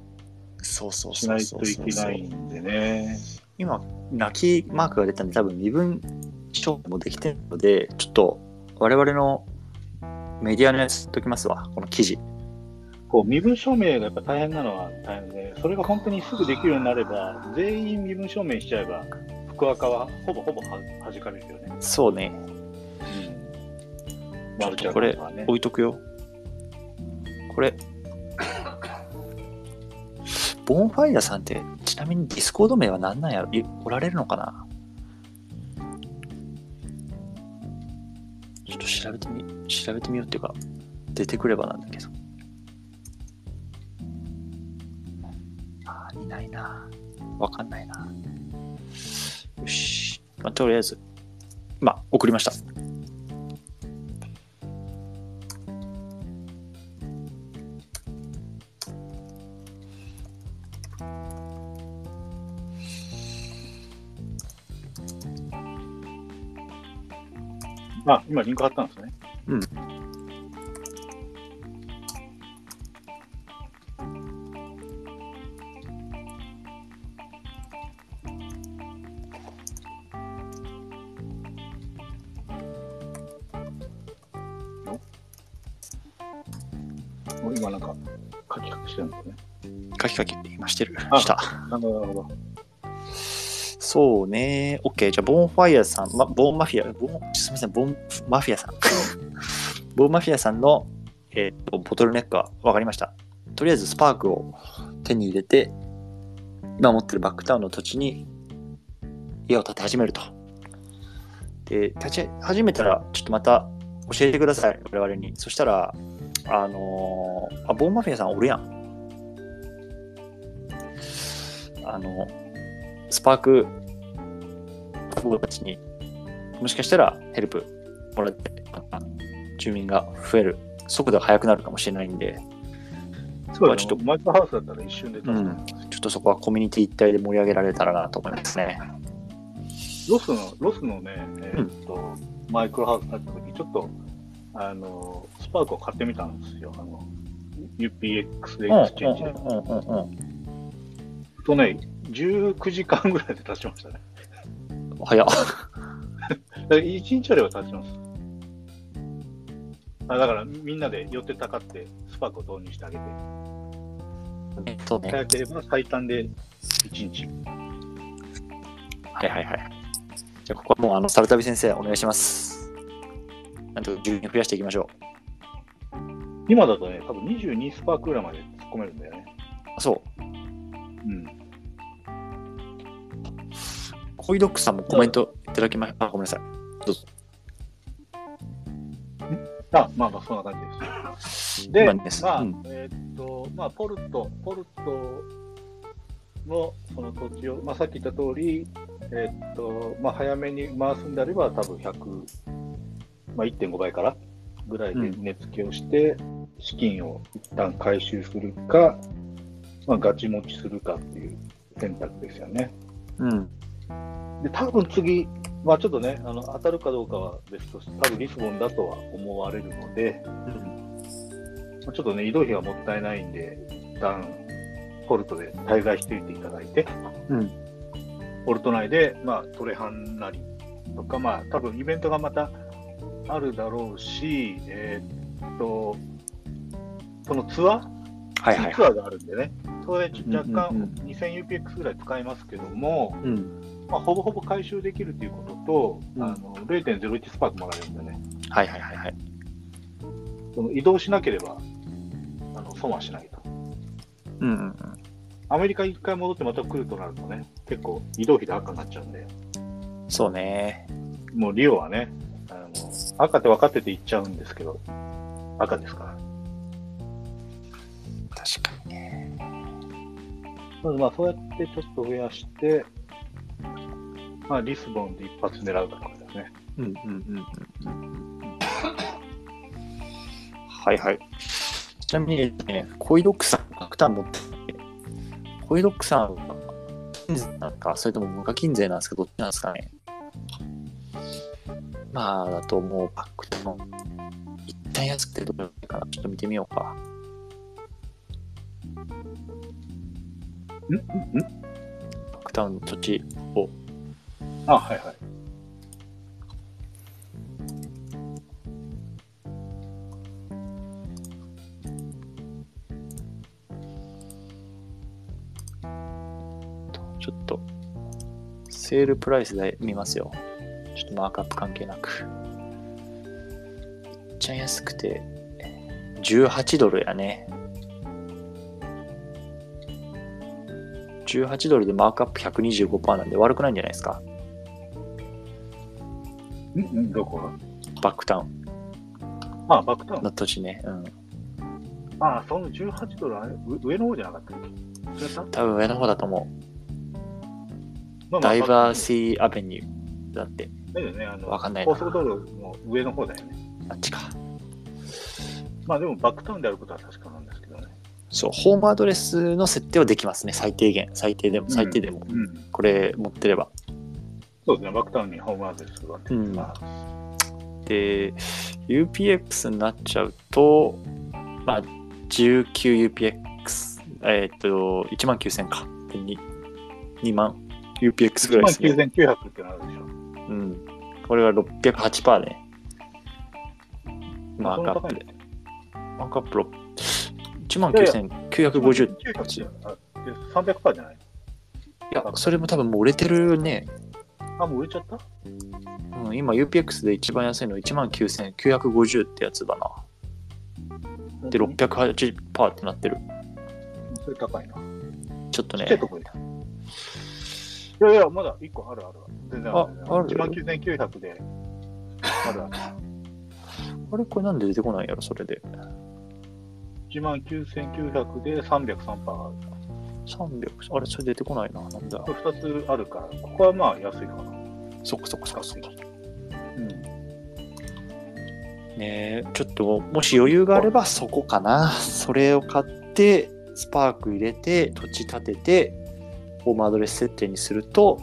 そうそうしないといけないんでね。今、泣きマークが出たんで、多分身分証明もできてるので、ちょっと我々のメディアのやつときますわ、この記事。こう身分証明がやっぱ大変なのは大変で、それが本当にすぐできるようになれば、全員身分証明しちゃえば、複垢はほぼほぼは弾かれるよね。そうね、うん。マルチ垢これ。置いとくよ。これ、ボンファイヤーさんって、ちなみにディスコード名は何なんやおられるのかな？ちょっと調べてみ、調べてみようっていうか、出てくればなんだけど。あ、いないな。わかんないな。よし。まあ、とりあえず、まあ、送りました。あ、今リンク貼ったんですね。した。なるほど、なるほど。そうね。OK。じゃあ、ボーンファイヤーさん、ま、ボーンマフィア、ボーン、すみません、ボーンマフィアさん。ボーンマフィアさんの、えーっと、ボトルネックは分かりました。とりあえず、スパークを手に入れて、今持ってるバックタウンの土地に家を建て始めると。で、立ち始めたら、ちょっとまた教えてください、我々に。そしたら、あのーあ、ボーンマフィアさんおるやん。あの、スパーク僕たちにもしかしたらヘルプもらって、住民が増える速度が速くなるかもしれないんで、そちょっとマイクロハウスだったら一瞬でうん、ちょっとそこはコミュニティ一体で盛り上げられたらなと思いますね。ロスの、ロスのね、えーっと、マイクロハウス建った時、ちょっと、あの、スパークを買ってみたんですよ。あの、UPX でエクスチェンジで。とね、19時間ぐらいで建ちましたね。うん早っ。だから1日あれば建ちます。あだからみんなで寄ってたかってスパークを導入してあげて、そうね。早ければ最短で1日。はいはいはい。じゃあ、ここはもう、あの、サルタビ先生、お願いします。なんとか住民増やしていきましょう。今だとね、多分22スパークぐらいまで突っ込めるんだよね。あそう。うん。コイドックさんもコメントいただきまあ、ごめんなさい。あ、まあまあ、そんな感じです。で、まあ、うんえーっと、まあ、ポルト、ポルトのその土地を、まあ、さっき言った通り、えーっと、まあ、早めに回すんであれば、多分100、まあ、1.5倍からぐらいで値付けをして、資金を一旦回収するか、まあ、ガチ持ちするかっていう選択ですよね。うん。で、多分次、まあちょっとね、あの当たるかどうかは別として、多分リスボンだとは思われるので、まあちょっとね、移動費はもったいないんで、一旦ポルトで滞在しておいていただいて、うん。ポルト内で、まあ、トレハンなりとか、まあ、多分イベントがまたあるだろうし、えーっと、そのツアー、はいはいツアーがあるんでね、それで若干うんうんうん 2000UPX ぐらい使いますけども、うん。まあ、ほぼほぼ回収できるということと、うんあの0.01スパークもらえるんでね、はいはいはいはい。その移動しなければあの損はしないと。うんうんうん。アメリカ一回戻ってまた来るとなるとね、結構移動費で赤になっちゃうんで、そうね。もうリオはね、あの赤って分かってて行っちゃうんですけど、赤ですから。確かにね。まずまあそうやってちょっと増やして、まあ、リスボンで一発狙うかとかですね。うんうんうんうんうん。はいはい。ちなみに、ね、コイドックさん、バクターン持ってて、コイドックさんは金税なんか、それとも無課金税なんですか、どっちなんですかね。まあ、だともうバクターン、一旦安くてどれかな、ちょっと見てみようか。ん？ん？ん？バクタウンの土地を、あ、はいはい。ちょっと、セールプライスで見ますよ。ちょっとマークアップ関係なく。めっちゃ安くて、18ドルやね。18ドルでマークアップ125%なんで悪くないんじゃないですか？ん？ん？どこ？がバックタウンあ、バックタウン。の土地ね。うん。あ、その18ドルあれ、う上の方じゃなかったっけ？多分上の方だと思まあう。ダイバーシーアベニューだって。だよね、あのわかんないな高速道路の上の方だよね。あっちか。まあでもバックタウンであることは確か。そう、ホームアドレスの設定はできますね、最低限。最低でも、最低でも。うん。これ持ってれば。そうですね、バックタウンにホームアドレスが出てます。で、UPX になっちゃうと、まあ、19UPX、えっ、と、1万9000か。で 2, 2万 UPX ぐらいですね。1万9900ってなるでしょ。うん。これは608%ね。マークアップで。マークアップ1万9950。900あで300%じゃない？いや、それも多分もう売れてるね。あ、もう売れちゃった？うん、今 UPX で一番安いの1万9950ってやつだな。で、本680%ってなってる。それ高いな。ちょっとねちっ。とこいやいや、まだ1個あるある。全然ある。あある？1万9900で。あるある。あれこれなんで出てこないんやろ、それで。1万9900で303%ある。300、あれ、それ出てこないな。なんだ。これ2つあるから、ここはまあ安いかな。そっかそっかそっかそっか。うん。ねえ、ちょっと、もし余裕があればそこかな。それを買って、スパーク入れて、土地建てて、ホームアドレス設定にすると、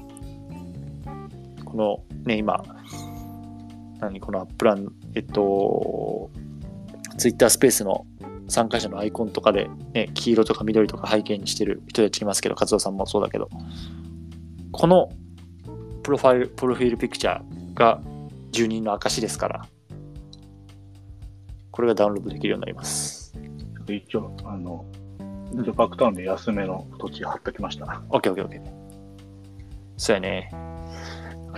このね、今、何このアップラン、えっと、ツイッタースペースの参加者のアイコンとかで、ね、黄色とか緑とか背景にしてる人たちいますけど、勝田さんもそうだけど、このプロファイル、プロフィールピクチャーが住人の証ですから、これがダウンロードできるようになります。ちょっと一応、あの、一応バックタウンで安めの土地貼っときました。OK、OK、OK。そうやね。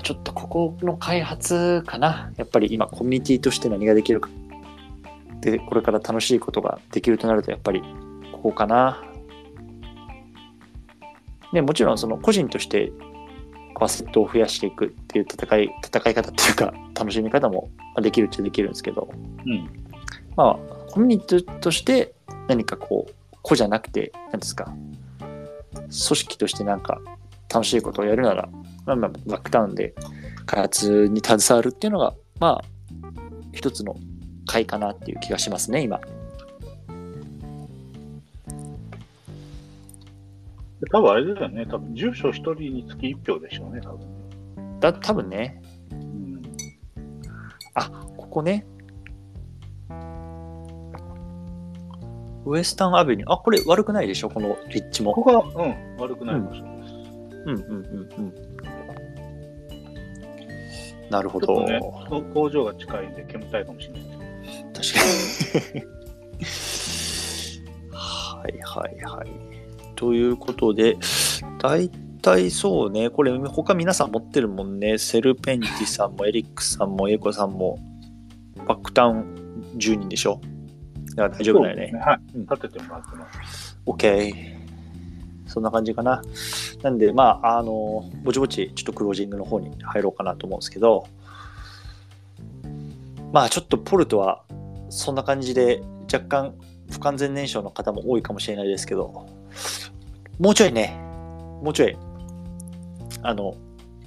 ちょっとここの開発かな。やっぱり今コミュニティとして何ができるか。で、これから楽しいことができるとなると、やっぱりここかな。で、もちろんその個人としてアセットを増やしていくっていう戦い、戦い方っていうか、楽しみ方もまあできるっちゃできるんですけど、うん。まあ、コミュニティとして何かこう、個じゃなくて、何ですか、組織としてなんか楽しいことをやるなら、まあ、まあバックタウンで開発に携わるっていうのが、まあ、一つの回かなっていう気がしますね、今。で多分あれだよね。多分住所一人につき一票でしょうね、多分ね。だ多分ね、うん。ここね、ウエスタンアベニュー、あ、これ悪くないでしょ、この立地も。ここが、うん、悪くない場所です。うんうんうんうん。なるほど。ね、こ工場が近いんで煙たいかもしれない確かに。はいはいはい。ということで、大体そうね、これ他皆さん持ってるもんね。セルペンティさんもエリックさんもエコさんもバックタウン10人でしょ？だから大丈夫だよね。はい。うん立ててもらってます。OK。そんな感じかな。なんで、まあ、あの、ぼちぼち、ちょっとクロージングの方に入ろうかなと思うんですけど、まあ、ちょっとポルトは、そんな感じで、若干、不完全燃焼の方も多いかもしれないですけど、もうちょいね、もうちょい、あの、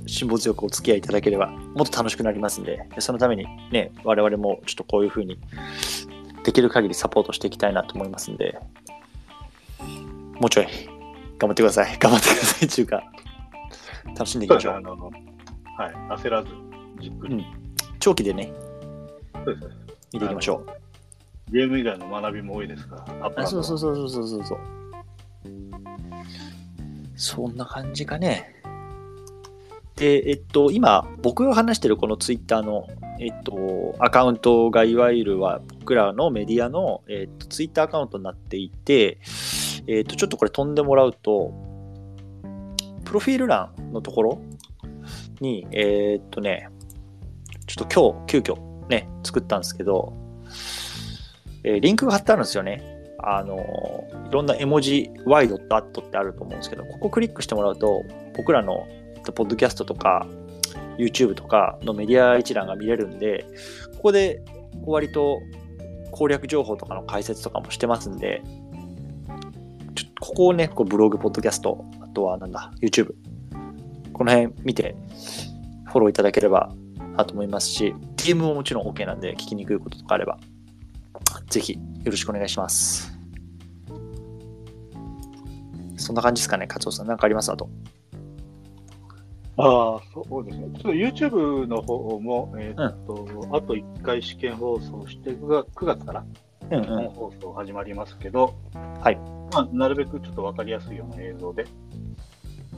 辛抱強くお付き合いいただければ、もっと楽しくなりますんで、そのためにね、我々もちょっとこういうふうに、できる限りサポートしていきたいなと思いますんで、もうちょい、頑張ってください。頑張ってください。っていうか、楽しんでいきましょう。ですねはい。焦らず、じっくり。うん長期でね、そうですね。見ていきましょう。ゲーム以外の学びも多いですか？ら、アップあそうそうう。そうそうそうそう。そんな感じかね。で、えっと、今、僕が話してるこのツイッターの、えっと、アカウントがいわゆるは僕らのメディアの、えっと、ツイッターアカウントになっていて、えっと、ちょっとこれ飛んでもらうと、プロフィール欄のところに、えっとね、ちょっと今日、急遽ね、作ったんですけど、えーリンクが貼ってあるんですよね。あのいろんな絵文字、ワイドとアットってあると思うんですけど、ここクリックしてもらうと、僕らのポッドキャストとか、YouTube とかのメディア一覧が見れるんで、ここで割と攻略情報とかの解説とかもしてますんで、ちょここをね、こうブログ、ポッドキャスト、あとはなんだ、YouTube、この辺見て、フォローいただければなと思いますし、DM ももちろん OK なんで、聞きにくいこととかあれば、ぜひよろしくお願いします。そんな感じですかね、勝尾さん。なんかあります？あと。ああ、そうですね。ちょっと YouTube の方も、えーっと、あと1回試験放送して9月、9月からうん本放送始まりますけど、はいまあ、なるべくちょっと分かりやすいような映像で、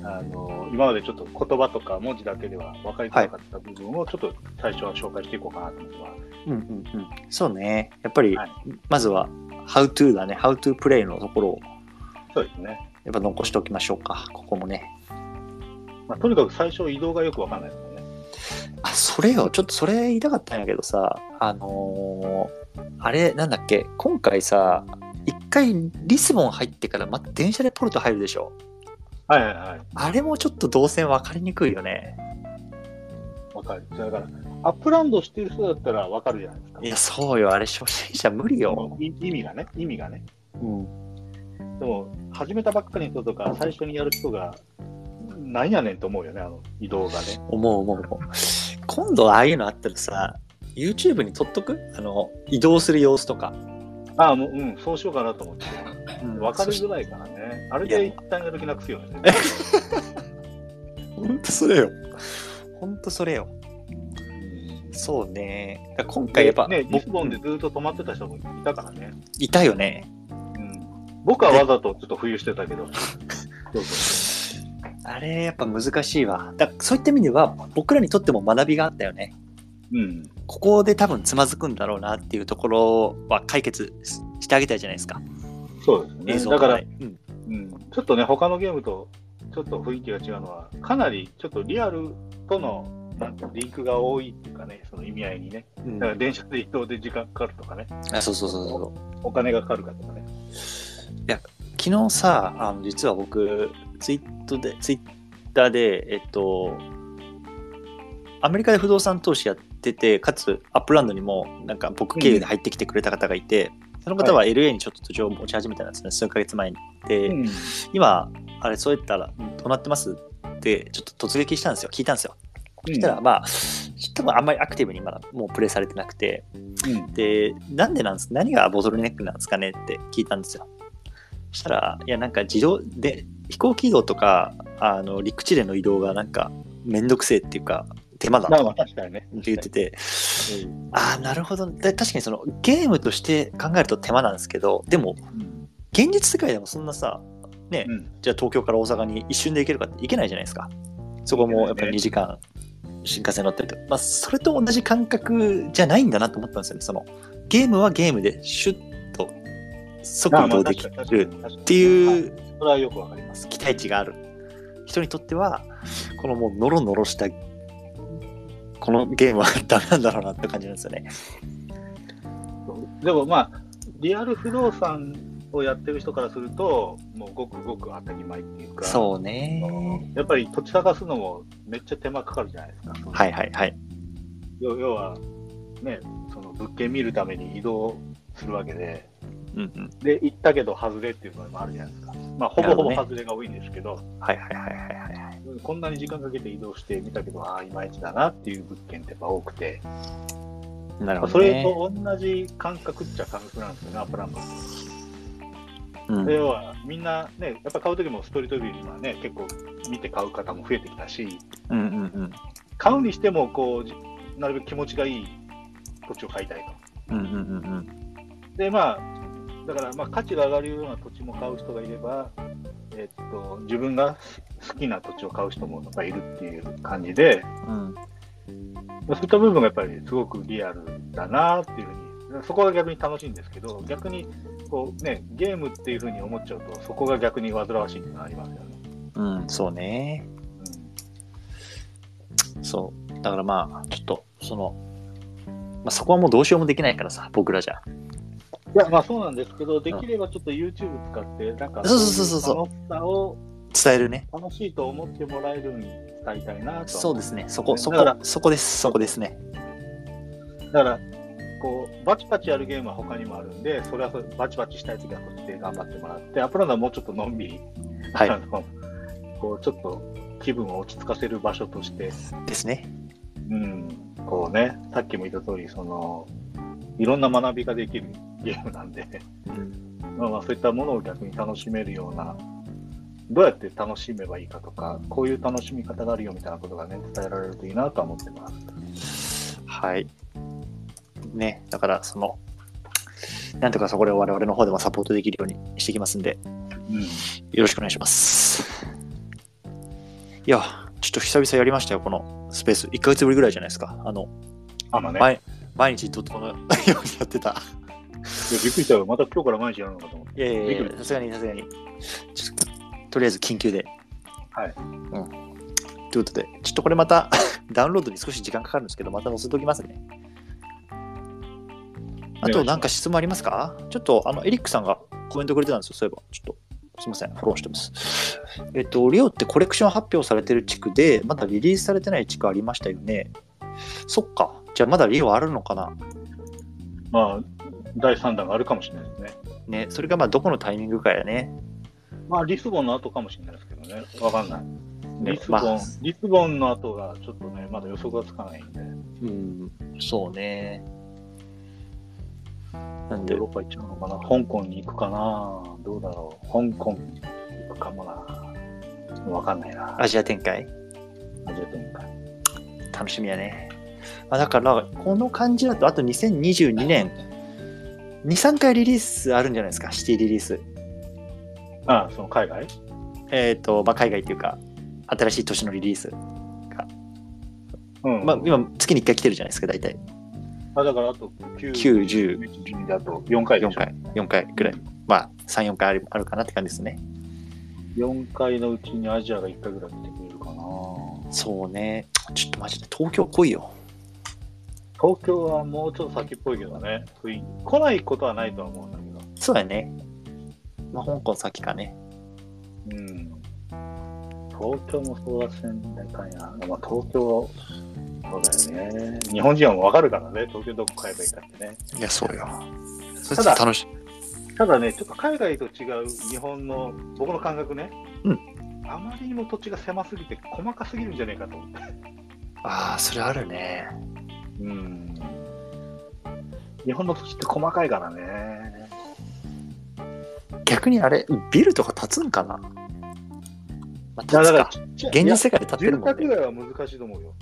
あの今までちょっと言葉とか文字だけでは分かりづらかった部分をちょっと最初は紹介していこうかなと思ってます。うんうんうん。そうね。やっぱり、はいまずは、How to だね。How to play のところを、そうですね。やっぱ残しておきましょうか。ここもね。まあ、とにかく最初移動がよく分かんないですよね。あ、それよ。ちょっとそれ言いたかったんやけどさ、あのーあれ、なんだっけ、今回さ、一回リスボン入ってからまた電車でポルト入るでしょ。はいはいはい。あれもちょっと動線分かりにくいよね。分かる。だから、アップランドしてる人だったら分かるじゃないですか。いや、そうよ。あれ初心者無理よ。い意味がね、意味がね。うん。でも、始めたばっかりの人とか、最初にやる人が、なんやねんと思うよね、あの移動がね。思う思う思う。今度ああいうのあったらさ、YouTube に撮っとく？あの、移動する様子とか。ああ、もう、うん、そうしようかなと思って。うん分かりづらいからね。あれで一旦やる気なくすよね。ほんとそれよ。ほんとそれよ。そうね。今回やっぱ、ね、リ僕スボンでずっと止まってた人もいたからね。いたよね。うん、僕はわざとちょっと冬してたけど。そうそうあれ、やっぱ難しいわ。だそういった意味では、僕らにとっても学びがあったよね。うん。ここで多分つまずくんだろうなっていうところは解決ししてあげたいじゃないですか。そうです映ね。だからうん、ちょっとね、他のゲームとちょっと雰囲気が違うのは、かなりちょっとリアルとのリンクが多いっていうかね、その意味合いにね。うんだから電車で移動で時間かかるとかね、あそうそうそうそう。お金がかかるかとかね。昨日さ、あの実は僕、ツイートで、ツイッターで、えっと、アメリカで不動産投資やってて、かつ Upland にもなんか僕経由で入ってきてくれた方がいて、その方は LA にちょっと土地を持ち始めたんですね、数ヶ月前に。で、うん。今、あれ、そういったら、うんどうなってます？って、ちょっと突撃したんですよ、聞いたんですよ。そしたら、まあ、多分あんまりアクティブにまだもうプレイされてなくて、うん。で、なんでなんです何がボトルネックなんですかねって聞いたんですよ。そしたら、いや、なんか自動で、飛行機移動とか、あの、陸地での移動がなんか、めんどくせえっていうか、手間だまあまとあ確かにね。言ってて、うんああ、なるほど。で確かにその、ゲームとして考えると手間なんですけど、でも、うん現実世界でもそんなさ、ね、うんじゃあ東京から大阪に一瞬で行けるかって行けないじゃないですか。そこもやっぱり2時間新幹線乗ったりとか、まあ、それと同じ感覚じゃないんだなと思ったんですよね。そのゲームはゲームでシュッと即移動できるっていうそれはよくわかります。期待値がある人にとっては、このもうノロノロしたこのゲームはダメなんだろうなって感じなんですよね。でもまあ、リアル不動産をやってる人からすると、もうごくごく当たり前っていうか、そうね。やっぱり土地探すのもめっちゃ手間かかるじゃないですか。はいはいはい。要は、ね、その物件見るために移動するわけで、うんうん。で、行ったけど外れっていうのもあるじゃないですか。まあ、ほぼほぼ外れが多いんですけど、はいはいはいはいはい。こんなに時間かけて移動してみたけど、ああ、いまいちだなっていう物件ってやっぱ多くて、なるほそれどね。と同じ感覚っちゃ感覚なんですよね、 Upland って。うんで要はみんなね、やっぱ買うときもストリートビュー今ね、結構見て買う方も増えてきたし、うんうんうん。買うにしてもこうじなるべく気持ちがいい土地を買いたいと。うんうんうんうん。で、まあ、だからまあ価値が上がるような土地も買う人がいれば、えっと、自分が好きな土地を買う人もいるっていう感じで、うんそういった部分がやっぱりすごくリアルだなっていうふうに、そこが逆に楽しいんですけど、逆にこう、ね、ゲームっていうふうに思っちゃうと、そこが逆に煩わしいっていうのがありますよね。うん、そうね。そう。だからまあ、ちょっと、その、まあ、そこはもうどうしようもできないからさ、僕らじゃ。いや、まあそうなんですけど、できればちょっと YouTube 使って、なんか、そうそうそうそう楽しさを伝えるね。楽しいと思ってもらえるように伝えたいなとはそうですね。そこ、そだからこ、そこです。そこですね。だから、こう、バチバチやるゲームは他にもあるんで、それはそれバチバチしたいときはこっちで頑張ってもらって、 Upland はもうちょっとのんびり、はいあのこう、ちょっと気分を落ち着かせる場所として、ですね。うん、こうね、さっきも言った通り、その、いろんな学びができるゲームなんで、うん。まあまあそういったものを逆に楽しめるようなどうやって楽しめばいいかとか、こういう楽しみ方があるよみたいなことがね、伝えられるといいなとは思ってます。はい。ね、だからその、なんとかそこで我々の方でもサポートできるようにしていきますんで、うん。よろしくお願いします。いや、ちょっと久々やりましたよ、このスペース。1ヶ月ぶりぐらいじゃないですか。あの、あのね、毎毎日とこのようにやってた。いやびっくりしたよ。また今日から毎日やるのかと思って。いやいやいや、さすがにさすがに。ちょっととりあえず緊急で。はい。うん。ということで、ちょっとこれまた ダウンロードに少し時間かかるんですけど、また載せておきますね。あと、なんか質問ありますか？ちょっと、あの、エリックさんがコメントくれてたんですよ、そういえば。ちょっと、すみません、フォローしてます。えっと、リオってコレクション発表されてる地区で、まだリリースされてない地区ありましたよね。そっか。じゃあ、まだリオあるのかな？まあ、第3弾があるかもしれないですね。ね、それがまあ、どこのタイミングかやね。まあ、リスボンの後かもしれないですけどね。わかんない。ねリスボン、まあリスボンの後がちょっとね、まだ予測がつかないんで、うん、そうね。なんでヨーロッパ行っちゃうのかな香港に行くかなどうだろう香港に行くかもなわかんないな。アジア展開？アジア展開。楽しみやね。まあ、だから、この感じだと、あと2022年、2、3回リリースあるんじゃないですか、シティリリース。ああ、その海外？えっ、と、まあ、海外っていうか、新しい年のリリース。うん。まあ、今、月に1回来てるじゃないですか、大体。あだからあと9、9 10 12だと4回で4しょ？回、4回ぐらい。まあ、3、4回あるあるかなって感じですね。4回のうちにアジアが1回ぐらい来てくれるかなそうね。ちょっとマジで東京来いよ。東京はもうちょっと先っぽいけどね。来ないことはないとは思うんだけど。そうやね。まあ、香港先かね。うん。東京もそうだし、大体な。まあ、東京、そうだよね。日本人はもうわかるからね。東京どこ買えばいいかってね。いや、そうよ。そただ楽しい。ただね、ちょっと海外と違う日本の、僕の感覚ね。うん。あまりにも土地が狭すぎて細かすぎるんじゃないかと思って。ああ、それあるね。うん。日本の土地って細かいからね。逆にあれ、ビルとか建つんかな、まあ、だから建つか。現実世界で建って住るもんね。宅街は難しいと思うよ。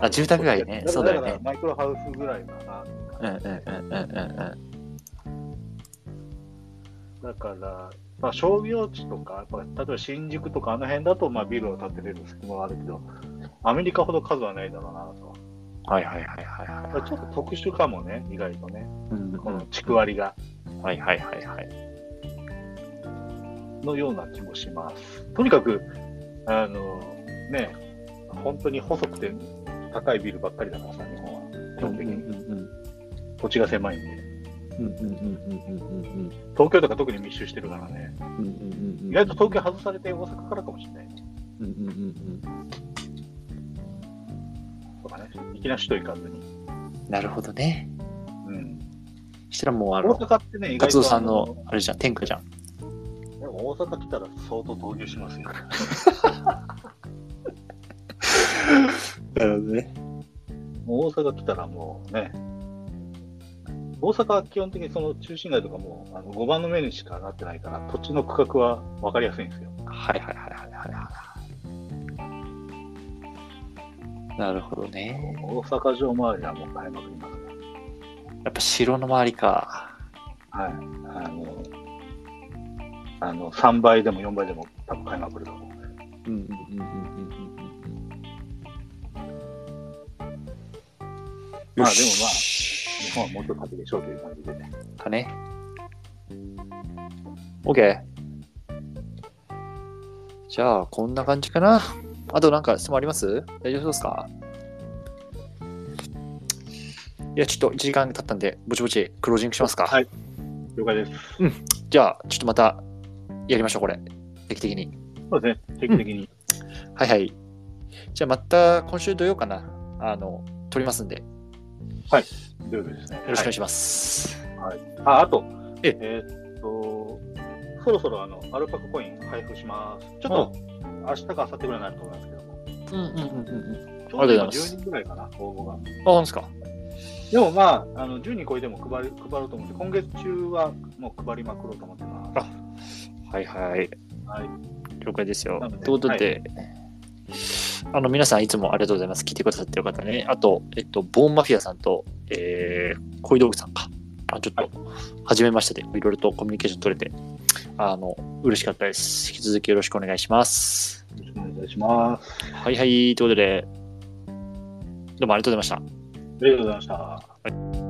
あ住宅街ねそうだよねマイクロハウスぐらいかな。うんうんうんうんうんだから、まあ、商業地とか、やっぱ例えば新宿とかあの辺だと、まあ、ビルを建てれる隙間はあるけど、アメリカほど数はないだろうなと。うん。はいはいはいはいまあはちょっと特殊かもね、意外とね。い。うんこの地区割りが。はいはいはいはい。のような気もします。とにかく、あの、ね、本当に細くて高いビルばっかりだからさ、日本は。基本的に。うん土地が狭いんで。東京とか特に密集してるからね。意外と東京外されて大阪からかもしれないね。うんうんうんとかね。いきなり首都行かずに。うんなるほどね。うん。したらもうあ大の、阪ってね、意外とさんあのあれじゃん、天下じゃん。でも大阪来たら相当投入しますよ。なるほどね。もう大阪来たらもうね、大阪は基本的にその中心街とかもあの5番の目にしかなってないから、土地の区画は分かりやすいんですよ。はいはいはいなるほどね。大阪城周りはもう買いまくりますね。やっぱ城の周りか。はい。あの、あの3倍でも4倍でも多分買いまくると思う。うんうんうんうんうんうんまあでもまあし日本はもっと先でしょうという感じでね。かね。OK。じゃあ、こんな感じかな。あとなんか質問あります？大丈夫ですか？いや、ちょっと1時間経ったんで、ぼちぼちクロージングしますか。はい了解です。じゃあ、ちょっとまたやりましょう、これ。定期的に。そうですね。定期的に。はいはい。じゃあ、また今週土曜かな。あの、撮りますんで、よ土曜日ですね。ろしくお願いします。あ、あと、ええーっと、そろそろあの、アルパカコイン配布します。ちょっと、明日か明後日ぐらいになると思いますけども。うんうんうんうんうん。ちょうど今ありがとうございます10人ぐらいかな、応募が。あ、本当ですか？でもまあ、あの10人超えても配り配ろうと思って、今月中はもう配りまくろうと思ってます。はいはい。はい。了了解ですよ。ということで、あの、皆さんいつもありがとうございます。聞いてくださってる方ね。あと、えっと、ボーンマフィアさんと、えー、恋道具さんか。あちょっと、初めましてで、いろいろとコミュニケーション取れて、あの、嬉しかったです。引き続きよろしくお願いします。よろしくお願いします。はいはい、ということで、どうもありがとうございました。ありがとうございました。